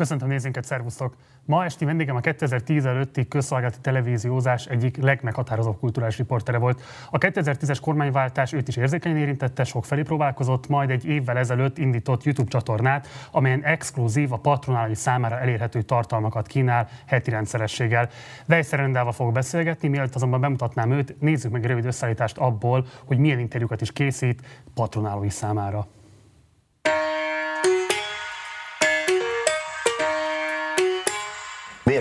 Köszöntöm nézőinket, szervusztok! Ma esti vendégem a 2010 előtti közszolgálati televíziózás egyik legmeghatározóbb kulturális riportere volt. A 2010-es kormányváltás őt is érzékenyen érintette, sok felé próbálkozott, majd egy évvel ezelőtt indított YouTube csatornát, amelyen exkluzív, a patronálai számára elérhető tartalmakat kínál heti rendszerességgel. Weiss Rendával fogok beszélgetni, mielőtt azonban bemutatnám őt, nézzük meg egy rövid összeállítást abból, hogy milyen interjúkat is készít patronálói számára.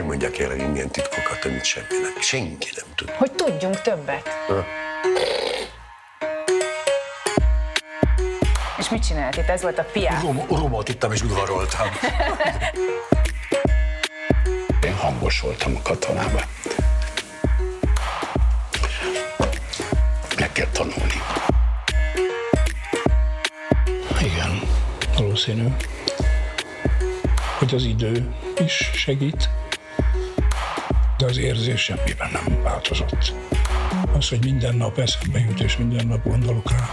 Mondjak el ilyen titkokat, amit semminek? Senki nem tud. Hogy tudjunk többet. Ha. És mit csinált itt? Ez volt a piá. Rom, romot ittam és udvaroltam. Én hangos voltam a katonában. Meg kell tanulni. Igen, valószínű, hogy az idő is segít de az érzés semmiben nem változott. Az, hogy minden nap eszembe jut, és minden nap gondolok rá,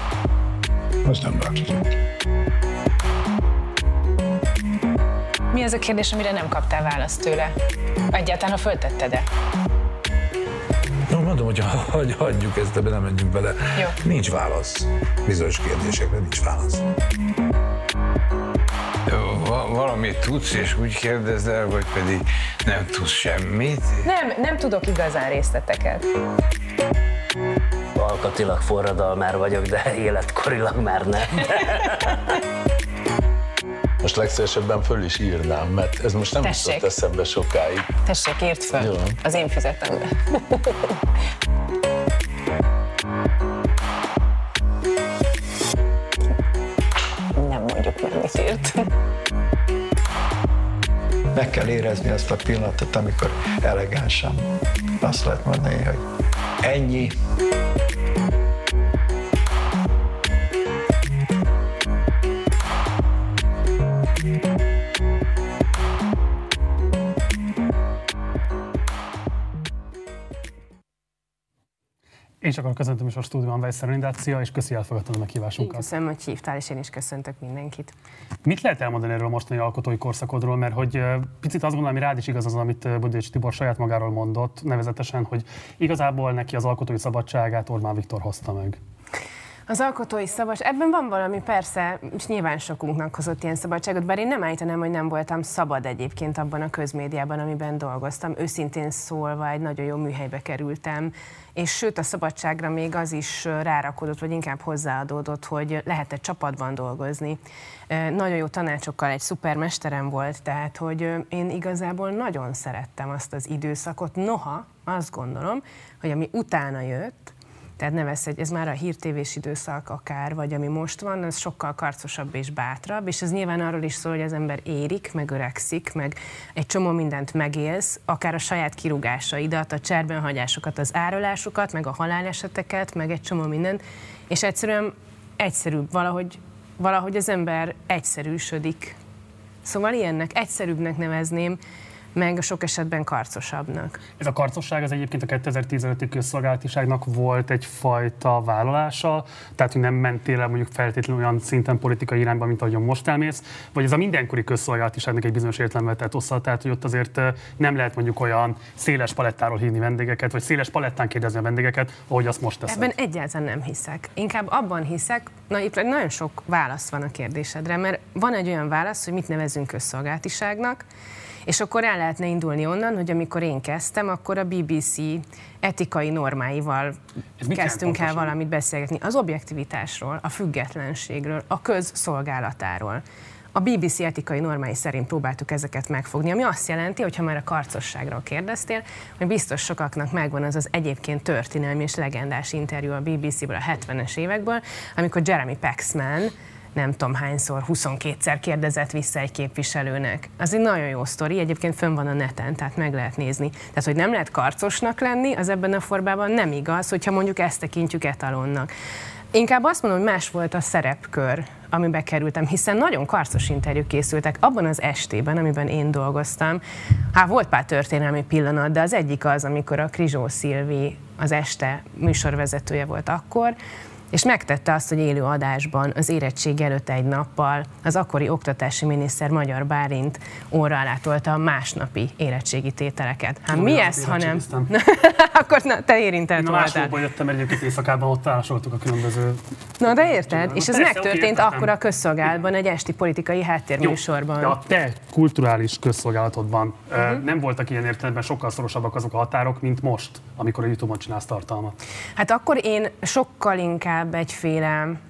az nem változott. Mi az a kérdés, amire nem kaptál választ tőle? Egyáltalán, ha föltetted-e? Mondom, hogy, hogy hagyjuk ezt, de nem menjünk bele. Jó. Nincs válasz. Bizonyos kérdésekre nincs válasz valamit tudsz, és úgy kérdezel, vagy pedig nem tudsz semmit? Nem, nem tudok igazán részleteket. Alkatilag forradalmár vagyok, de életkorilag már nem. Most legszívesebben föl is írnám, mert ez most nem Tessék. jutott eszembe sokáig. Tessék, írd föl. Jó. Az én füzetembe. nem mondjuk meg, mit írt. Meg kell érezni azt a pillanatot, amikor elegánsan azt lehet mondani, hogy ennyi, És akkor köszöntöm is a stúdióban Weisszer Lindácia, és köszi elfogadtad a meghívásunkat. Köszönöm, hogy hívtál, és én is köszöntök mindenkit. Mit lehet elmondani erről a mostani alkotói korszakodról? Mert hogy picit azt gondolom, hogy rád is igaz az, amit Budécs Tibor saját magáról mondott, nevezetesen, hogy igazából neki az alkotói szabadságát Orbán Viktor hozta meg. Az alkotói szabadság, ebben van valami persze, és nyilván sokunknak hozott ilyen szabadságot, bár én nem állítanám, hogy nem voltam szabad egyébként abban a közmédiában, amiben dolgoztam. Őszintén szólva egy nagyon jó műhelybe kerültem, és sőt a szabadságra még az is rárakodott, vagy inkább hozzáadódott, hogy lehetett csapatban dolgozni. Nagyon jó tanácsokkal egy szupermesterem volt, tehát hogy én igazából nagyon szerettem azt az időszakot, noha azt gondolom, hogy ami utána jött, tehát ne vesz egy, ez már a hírtévés időszak akár, vagy ami most van, az sokkal karcosabb és bátrabb, és ez nyilván arról is szól, hogy az ember érik, meg öregszik, meg egy csomó mindent megélsz, akár a saját kirúgásaidat, a cserben hagyásokat, az árolásokat, meg a haláleseteket, meg egy csomó mindent, és egyszerűen egyszerűbb valahogy, valahogy az ember egyszerűsödik. Szóval ilyennek, egyszerűbbnek nevezném, meg sok esetben karcosabbnak. Ez a karcosság az egyébként a 2015-i közszolgálatiságnak volt egyfajta vállalása, tehát hogy nem mentél el mondjuk feltétlenül olyan szinten politikai irányba, mint ahogyan most elmész, vagy ez a mindenkori közszolgálatiságnak egy bizonyos értelemben tett osztal, tehát hogy ott azért nem lehet mondjuk olyan széles palettáról hívni vendégeket, vagy széles palettán kérdezni a vendégeket, ahogy azt most teszed. Ebben egyáltalán nem hiszek. Inkább abban hiszek, na itt nagyon sok válasz van a kérdésedre, mert van egy olyan válasz, hogy mit nevezünk közszolgáltiságnak, és akkor el lehetne indulni onnan, hogy amikor én kezdtem, akkor a BBC etikai normáival kezdtünk el valamit beszélgetni. Az objektivitásról, a függetlenségről, a közszolgálatáról. A BBC etikai normái szerint próbáltuk ezeket megfogni, ami azt jelenti, hogy ha már a karcosságról kérdeztél, hogy biztos sokaknak megvan az az egyébként történelmi és legendás interjú a BBC-ből a 70-es évekből, amikor Jeremy Paxman nem tudom hányszor, 22-szer kérdezett vissza egy képviselőnek. Az egy nagyon jó sztori, egyébként fönn van a neten, tehát meg lehet nézni. Tehát, hogy nem lehet karcosnak lenni, az ebben a formában nem igaz, hogyha mondjuk ezt tekintjük etalonnak. Inkább azt mondom, hogy más volt a szerepkör, amiben kerültem, hiszen nagyon karcos interjúk készültek abban az estében, amiben én dolgoztam. Hát volt pár történelmi pillanat, de az egyik az, amikor a Krizsó Szilvi az este műsorvezetője volt akkor, és megtette azt, hogy élő adásban az érettség előtt egy nappal az akkori oktatási miniszter Magyar Bárint óra alá tolta a másnapi érettségi tételeket. Hát mi ez, ha nem? Akkor na, te érintett voltál. másodból jöttem egyébként éjszakában, ott állásoltuk a különböző... Na de érted? És ez megtörtént akkor a közszolgálatban, egy esti politikai háttérműsorban. De a te kulturális közszolgálatodban uh-huh. nem voltak ilyen értelemben sokkal szorosabbak azok a határok, mint most, amikor a YouTube-on csinálsz tartalmat. Hát akkor én sokkal inkább egyféle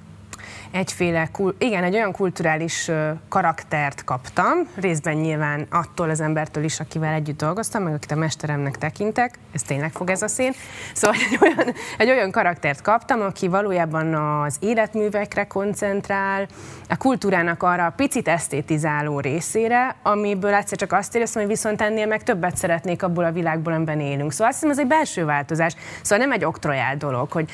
egyféle, igen, egy olyan kulturális karaktert kaptam, részben nyilván attól az embertől is, akivel együtt dolgoztam, meg akit a mesteremnek tekintek, ez tényleg fog ez a szén. Szóval egy olyan, egy olyan karaktert kaptam, aki valójában az életművekre koncentrál, a kultúrának arra a picit esztétizáló részére, amiből egyszer csak azt éreztem, hogy viszont ennél meg többet szeretnék abból a világból, amiben élünk. Szóval azt hiszem, ez egy belső változás. Szóval nem egy oktrojál dolog, hogy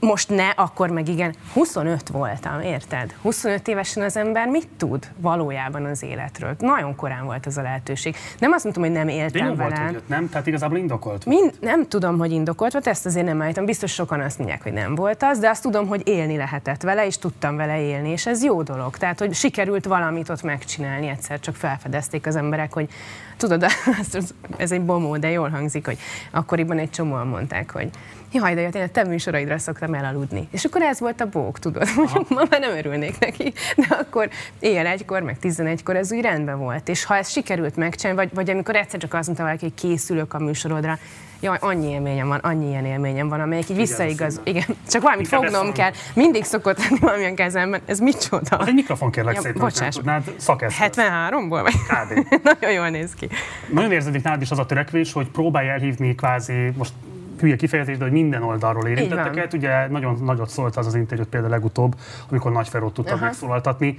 most ne, akkor meg igen. 25 voltam, érted? 25 évesen az ember mit tud valójában az életről? Nagyon korán volt ez a lehetőség. Nem azt mondtam, hogy nem De éltem volt, vele. hogy jött, nem? Tehát igazából indokolt. Mind, nem tudom, hogy indokolt volt, ezt azért nem állítom. Biztos sokan azt mondják, hogy nem volt az, de azt tudom, hogy élni lehetett vele, és tudtam vele élni, és ez jó dolog. Tehát, hogy sikerült valamit ott megcsinálni, egyszer csak felfedezték az emberek, hogy tudod, ez egy bomó, de jól hangzik, hogy akkoriban egy csomóan mondták, hogy jaj, de én a te műsoraidra szoktam elaludni. És akkor ez volt a bók, tudod, ma már nem örülnék neki, de akkor éjjel egykor, meg 11-kor ez úgy rendben volt. És ha ez sikerült megcsinálni, vagy, vagy amikor egyszer csak azt mondta valaki, hogy készülök a műsorodra, jaj, annyi élményem van, annyi ilyen élményem van, amelyik így visszaigaz. Igen, csak valamit Inkább fognom kell. Mindig szokott lenni valamilyen kezemben. Ez micsoda? Az egy mikrofon kérlek Ja, szépen, bocsáss. tudnád szakesztő. 73-ból? Vagy? Kb. Nagyon jól néz ki. Nagyon érződik nálad is az a törekvés, hogy próbálj elhívni kvázi, most hülye kifejezés, de hogy minden oldalról érintetteket. Ugye nagyon nagyot szólt az az interjút például legutóbb, amikor Nagy Ferót tudtad Aha. megszólaltatni.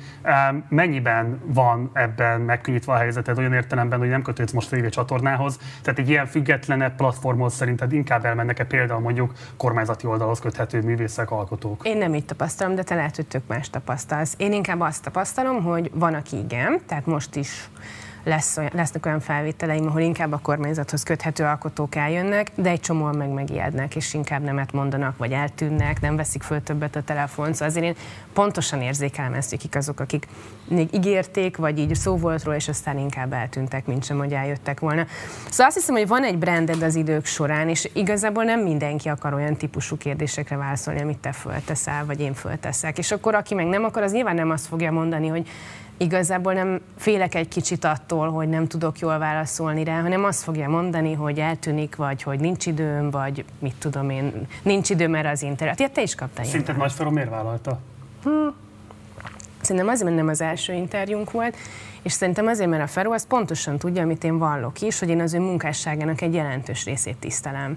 Mennyiben van ebben megkönnyítve a helyzeted olyan értelemben, hogy nem kötődsz most a TV csatornához? Tehát egy ilyen függetlenebb platformhoz szerinted inkább elmennek-e például mondjuk kormányzati oldalhoz köthető művészek, alkotók? Én nem így tapasztalom, de te lehet, hogy tök más tapasztalsz. Én inkább azt tapasztalom, hogy van, aki igen, tehát most is lesz olyan, lesznek olyan felvételeim, ahol inkább a kormányzathoz köthető alkotók eljönnek, de egy csomóan meg megijednek, és inkább nemet mondanak, vagy eltűnnek, nem veszik föl többet a telefon. Szóval azért én pontosan érzékelem ezt, hogy kik azok, akik még ígérték, vagy így szó volt róla, és aztán inkább eltűntek, mint sem, hogy eljöttek volna. Szóval azt hiszem, hogy van egy branded az idők során, és igazából nem mindenki akar olyan típusú kérdésekre válaszolni, amit te fölteszel, vagy én fölteszek. És akkor, aki meg nem akar, az nyilván nem azt fogja mondani, hogy igazából nem félek egy kicsit attól, hogy nem tudok jól válaszolni rá, hanem azt fogja mondani, hogy eltűnik, vagy hogy nincs időm, vagy mit tudom én, nincs időm erre az internet. Ja, te is kaptál Szerinted Nagy miért vállalta? Szerintem azért, mert nem az első interjúnk volt, és szerintem azért, mert a Feró az pontosan tudja, amit én vallok is, hogy én az ő munkásságának egy jelentős részét tisztelem.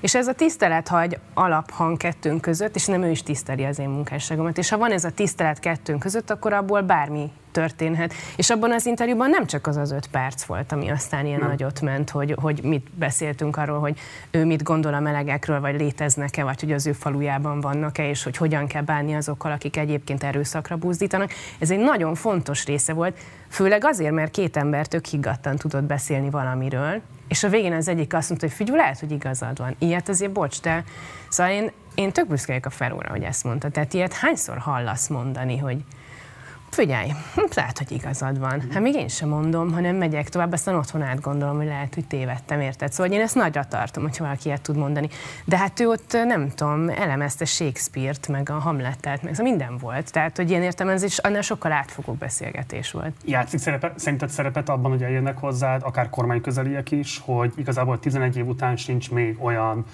És ez a tisztelet hagy alaphang kettőnk között, és nem ő is tiszteli az én munkásságomat. És ha van ez a tisztelet kettőnk között, akkor abból bármi történhet. És abban az interjúban nem csak az az öt perc volt, ami aztán ilyen Nem. nagyot ment, hogy, hogy mit beszéltünk arról, hogy ő mit gondol a melegekről, vagy léteznek-e, vagy hogy az ő falujában vannak-e, és hogy hogyan kell bánni azokkal, akik egyébként erőszakra buzdítanak. Ez egy nagyon fontos része volt, főleg azért, mert két ember tök higgadtan tudott beszélni valamiről, és a végén az egyik azt mondta, hogy figyelj, lehet, hogy igazad van. Ilyet azért bocs, de szóval én, én tök büszke a Feróra, hogy ezt mondta. Tehát ilyet hányszor hallasz mondani, hogy Figyelj, hm, lehet, hogy igazad van. Hát még én sem mondom, hanem megyek tovább, aztán otthon átgondolom, hogy lehet, hogy tévedtem, érted? Szóval én ezt nagyra tartom, hogyha valaki ilyet tud mondani. De hát ő ott, nem tudom, elemezte Shakespeare-t, meg a Hamletet, meg szóval minden volt. Tehát, hogy ilyen értem, ez is annál sokkal átfogó beszélgetés volt. Játszik szerepe, szerinted szerepet abban, hogy eljönnek hozzád, akár kormányközeliek is, hogy igazából 11 év után sincs még olyan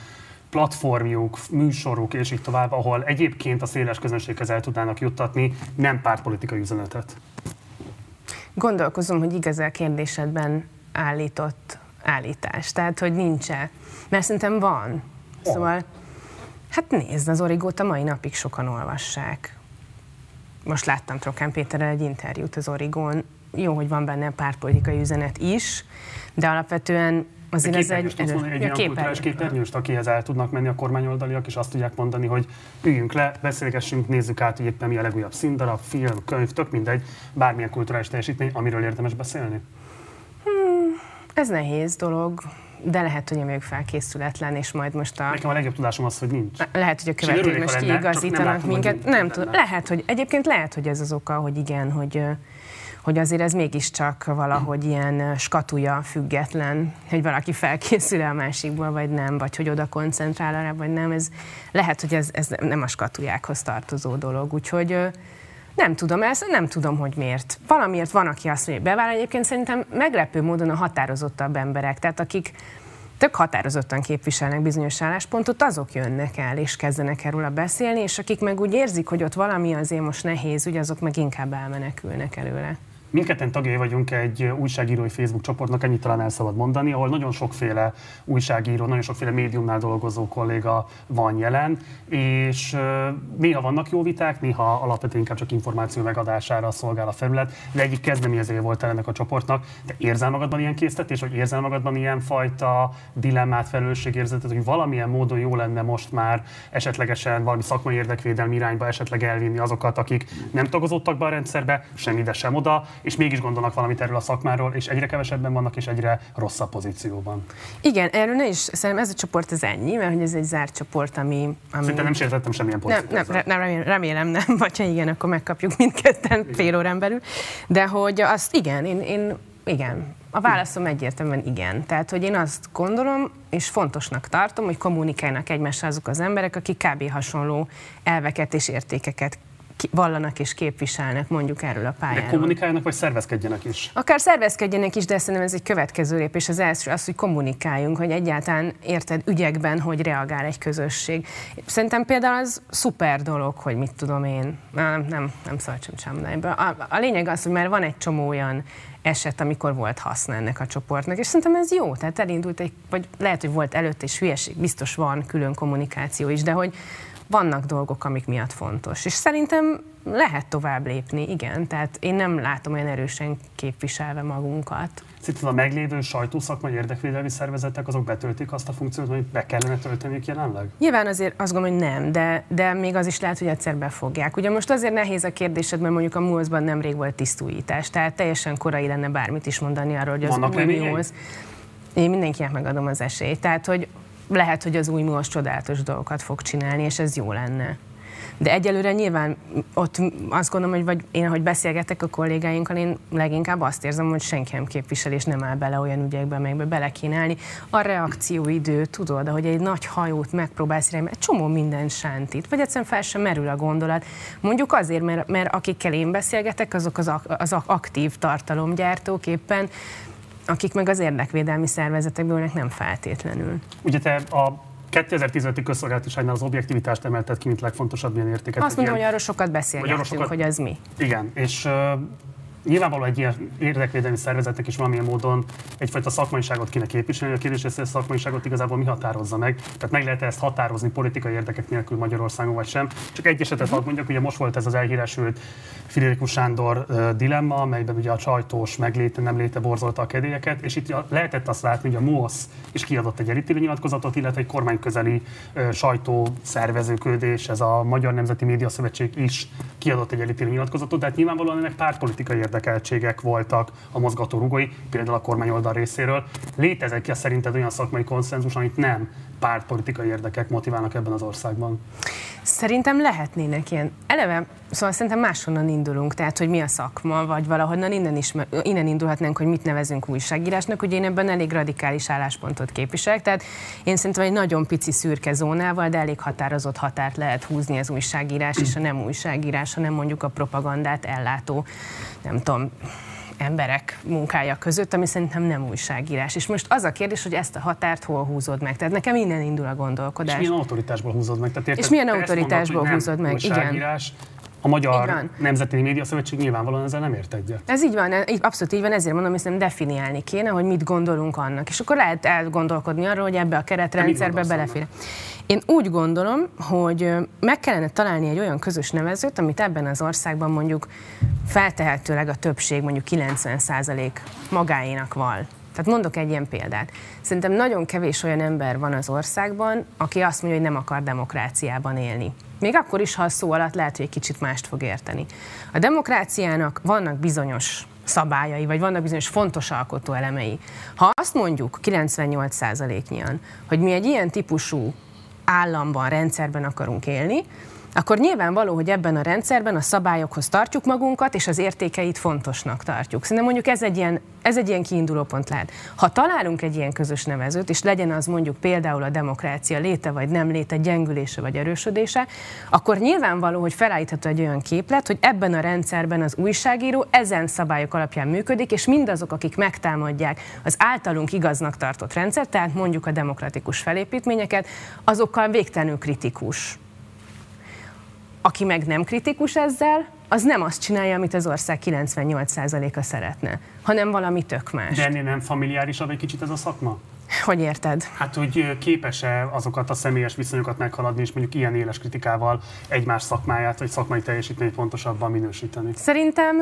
platformjuk, műsoruk és így tovább, ahol egyébként a széles közönséghez el tudnának juttatni nem pártpolitikai üzenetet. Gondolkozom, hogy igaz a kérdésedben állított állítás. Tehát, hogy nincs-e. Mert szerintem van. Szóval, hát nézd, az Origót a mai napig sokan olvassák. Most láttam Trokán Péterrel egy interjút az Origón. Jó, hogy van benne pártpolitikai üzenet is, de alapvetően azért ez egy... Tudsz mondani, egy olyan kulturális képernyő. képernyőst, akihez el tudnak menni a kormányoldaliak, és azt tudják mondani, hogy üljünk le, beszélgessünk, nézzük át, hogy éppen mi a legújabb színdarab, film, könyv, tök mindegy, bármilyen kulturális teljesítmény, amiről érdemes beszélni. Ez nehéz dolog. de lehet, hogy én vagyok felkészületlen, és majd most a... Nekem a legjobb tudásom az, hogy nincs. Lehet, hogy a követők ha most kiigazítanak minket. Nem tudom, lehet, hogy egyébként lehet, hogy ez az oka, hogy igen, hogy hogy azért ez mégiscsak valahogy ilyen skatuja független, hogy valaki felkészül a másikból, vagy nem, vagy hogy oda koncentrál arra, vagy nem. Ez, lehet, hogy ez, ez nem a skatujákhoz tartozó dolog. Úgyhogy nem tudom, ezt nem tudom, hogy miért. Valamiért van, aki azt mondja, hogy beváll. Egyébként szerintem meglepő módon a határozottabb emberek, tehát akik tök határozottan képviselnek bizonyos álláspontot, azok jönnek el és kezdenek erről beszélni, és akik meg úgy érzik, hogy ott valami azért most nehéz, ugye azok meg inkább elmenekülnek előle. Mindketten tagjai vagyunk egy újságírói Facebook csoportnak, ennyit talán el szabad mondani, ahol nagyon sokféle újságíró, nagyon sokféle médiumnál dolgozó kolléga van jelen, és néha vannak jó viták, néha alapvetően inkább csak információ megadására szolgál a felület, de egyik kezdeményezője volt ennek a csoportnak. Te érzel magadban ilyen késztetés, vagy érzel magadban ilyen fajta dilemmát, felelősségérzetet, hogy valamilyen módon jó lenne most már esetlegesen valami szakmai érdekvédelmi irányba esetleg elvinni azokat, akik nem tagozódtak be a rendszerbe, sem ide, sem oda, és mégis gondolnak valamit erről a szakmáról, és egyre kevesebben vannak, és egyre rosszabb pozícióban. Igen, erről ne is, szerintem ez a csoport ez ennyi, mert hogy ez egy zárt csoport, ami... ami... Szerintem nem sértettem semmilyen Nem, pozíciót. nem, nem remélem, remélem nem, vagy ha igen, akkor megkapjuk mindketten fél órán belül. De hogy azt igen, én, én igen. A válaszom egyértelműen igen. Tehát, hogy én azt gondolom, és fontosnak tartom, hogy kommunikálnak egymással azok az emberek, akik kb. hasonló elveket és értékeket vallanak és képviselnek mondjuk erről a De pályáról. kommunikáljanak, vagy szervezkedjenek is. Akár szervezkedjenek is, de szerintem ez egy következő lépés. Az első az, hogy kommunikáljunk, hogy egyáltalán érted ügyekben, hogy reagál egy közösség. Szerintem például az szuper dolog, hogy mit tudom én, nem, nem, nem szabad sem. A, a lényeg az, hogy már van egy csomó olyan eset, amikor volt haszna ennek a csoportnak, és szerintem ez jó, tehát elindult egy, vagy lehet, hogy volt előtt és hülyeség, biztos van külön kommunikáció is, de hogy vannak dolgok, amik miatt fontos. És szerintem lehet tovább lépni, igen. Tehát én nem látom olyan erősen képviselve magunkat. Szintén a meglévő sajtószakmai érdekvédelmi szervezetek azok betöltik azt a funkciót, amit be kellene tölteniük jelenleg? Nyilván azért azt gondolom, hogy nem, de, de még az is lehet, hogy egyszer befogják. Ugye most azért nehéz a kérdésed, mert mondjuk a MUOS-ban nemrég volt tisztújítás, tehát teljesen korai lenne bármit is mondani arról, hogy az Vannak új. Én mindenkinek megadom az esélyt. Tehát, hogy lehet, hogy az új MUOS csodálatos dolgokat fog csinálni, és ez jó lenne. De egyelőre nyilván ott azt gondolom, hogy vagy én, ahogy beszélgetek a kollégáinkkal, én leginkább azt érzem, hogy senki nem képvisel és nem áll bele olyan ügyekbe, amelyekbe bele kéne állni. A reakcióidő, tudod, hogy egy nagy hajót megpróbálsz irányba, egy csomó minden sántít, vagy egyszerűen fel sem merül a gondolat. Mondjuk azért, mert, mert akikkel én beszélgetek, azok az, ak- az ak- aktív tartalomgyártók éppen, akik meg az érdekvédelmi szervezetekből ülnek, nem feltétlenül. Ugye te a 2015-i közszolgálatiságnál az objektivitást emelted ki, mint legfontosabb ilyen értéket. Azt mondom, hogy arról sokat beszélgettünk, sokat- hogy az mi. Igen, és nyilvánvalóan egy ilyen érdekvédelmi szervezetnek is valamilyen módon egyfajta szakmaiságot kéne képviselni. A kérdés, hogy ezt a szakmaiságot igazából mi határozza meg. Tehát meg lehet ezt határozni politikai érdekek nélkül Magyarországon vagy sem. Csak egy esetet hadd mondjak, ugye most volt ez az elhíresült Friderikus Sándor uh, dilemma, amelyben ugye a sajtós megléte, nem léte borzolta a kedélyeket, és itt lehetett azt látni, hogy a MOSZ is kiadott egy elítélő nyilatkozatot, illetve egy kormányközeli uh, sajtószervezőködés, ez a Magyar Nemzeti Média Szövetség is kiadott egy elítélő nyilatkozatot, de hát nyilvánvalóan ennek pártpolitikai érdekeltségek voltak a mozgató rugói, például a kormány oldal részéről. Létezik e szerinted olyan szakmai konszenzus, amit nem pártpolitikai érdekek motiválnak ebben az országban? Szerintem lehetnének ilyen. Eleve, szóval szerintem máshonnan indulunk, tehát hogy mi a szakma, vagy valahonnan innen, is, innen indulhatnánk, hogy mit nevezünk újságírásnak. Ugye én ebben elég radikális álláspontot képviselek, tehát én szerintem egy nagyon pici szürke zónával, de elég határozott határt lehet húzni az újságírás és a nem újságírás, hanem mondjuk a propagandát ellátó, nem tudom, emberek munkája között, ami szerintem nem újságírás. És most az a kérdés, hogy ezt a határt hol húzod meg. Tehát nekem innen indul a gondolkodás. És milyen autoritásból húzod meg? Tehát érted, És milyen autoritásból mondod, húzod meg? Igen. A Magyar. Nemzeti Média Szövetség nyilvánvalóan ezzel nem ért egyet. Ez így van, abszolút így van, ezért mondom, hogy szerintem definiálni kéne, hogy mit gondolunk annak. És akkor lehet elgondolkodni arról, hogy ebbe a keretrendszerbe belefér. Én úgy gondolom, hogy meg kellene találni egy olyan közös nevezőt, amit ebben az országban mondjuk feltehetőleg a többség, mondjuk 90% magáénak val. Tehát mondok egy ilyen példát. Szerintem nagyon kevés olyan ember van az országban, aki azt mondja, hogy nem akar demokráciában élni. Még akkor is, ha a szó alatt lehet, hogy egy kicsit mást fog érteni. A demokráciának vannak bizonyos szabályai, vagy vannak bizonyos fontos alkotó elemei. Ha azt mondjuk 98%-nyian, hogy mi egy ilyen típusú államban, rendszerben akarunk élni, akkor nyilvánvaló, hogy ebben a rendszerben a szabályokhoz tartjuk magunkat, és az értékeit fontosnak tartjuk. Szerintem mondjuk ez egy ilyen, ez egy ilyen kiinduló pont lehet. Ha találunk egy ilyen közös nevezőt, és legyen az mondjuk például a demokrácia léte vagy nem léte, gyengülése vagy erősödése, akkor nyilvánvaló, hogy felállítható egy olyan képlet, hogy ebben a rendszerben az újságíró ezen szabályok alapján működik, és mindazok, akik megtámadják az általunk igaznak tartott rendszer, tehát mondjuk a demokratikus felépítményeket, azokkal végtelenül kritikus aki meg nem kritikus ezzel, az nem azt csinálja, amit az ország 98%-a szeretne, hanem valami tök más. De ennél nem familiárisabb egy kicsit ez a szakma? Hogy érted? Hát, hogy képes-e azokat a személyes viszonyokat meghaladni, és mondjuk ilyen éles kritikával egymás szakmáját, vagy szakmai teljesítményt pontosabban minősíteni? Szerintem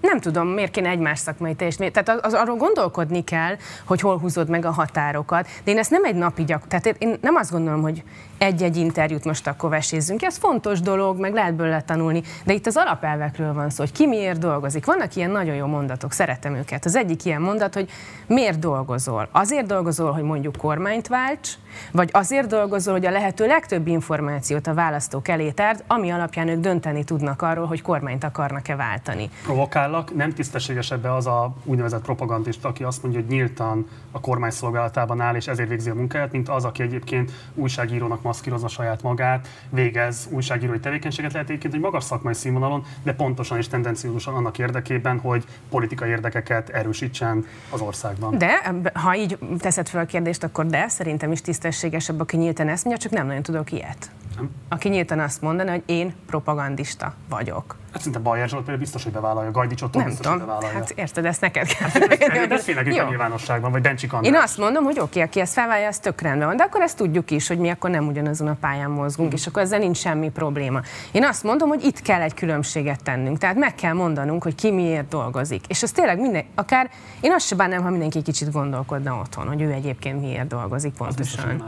nem tudom, miért kéne egymás szakmai teljesítmény. Tehát az, arról gondolkodni kell, hogy hol húzod meg a határokat. De én ezt nem egy napi gyak... Tehát én nem azt gondolom, hogy egy-egy interjút most akkor vesézzünk. Ez fontos dolog, meg lehet belőle tanulni. De itt az alapelvekről van szó, hogy ki miért dolgozik. Vannak ilyen nagyon jó mondatok, szeretem őket. Az egyik ilyen mondat, hogy miért dolgozol? Azért dolgozol, hogy mondjuk kormányt válts, vagy azért dolgozol, hogy a lehető legtöbb információt a választók elé tárd, ami alapján ők dönteni tudnak arról, hogy kormányt akarnak-e váltani. Provokállak, nem tisztességes ebbe az a úgynevezett propagandista, aki azt mondja, hogy nyíltan a kormány szolgálatában áll, és ezért végzi a munkáját, mint az, aki egyébként újságírónak maszkírozza saját magát, végez újságírói tevékenységet, lehet egyébként egy magas szakmai színvonalon, de pontosan és tendenciózusan annak érdekében, hogy politikai érdekeket erősítsen az országban. De ha így teszed fel a kérdést, akkor de szerintem is tisztességesebb, aki nyíltan ezt mondja, csak nem nagyon tudok ilyet. Nem? Aki nyíltan azt mondani, hogy én propagandista vagyok. Hát szerintem Bajer Zsolt például biztos, hogy bevállalja, Gajdi Csotó biztos, tudom. hogy bevállalja. Hát érted, ezt neked kell. Hát, beszélnek itt a nyilvánosságban, vagy Bencsik András. Én azt mondom, hogy oké, aki ezt felvállalja, az tök rendben van, de akkor ezt tudjuk is, hogy mi akkor nem ugyanazon a pályán mozgunk, hmm. és akkor ezzel nincs semmi probléma. Én azt mondom, hogy itt kell egy különbséget tennünk, tehát meg kell mondanunk, hogy ki miért dolgozik. És az tényleg minden, akár én azt se bánnám, ha mindenki kicsit gondolkodna otthon, hogy ő egyébként miért dolgozik pontosan.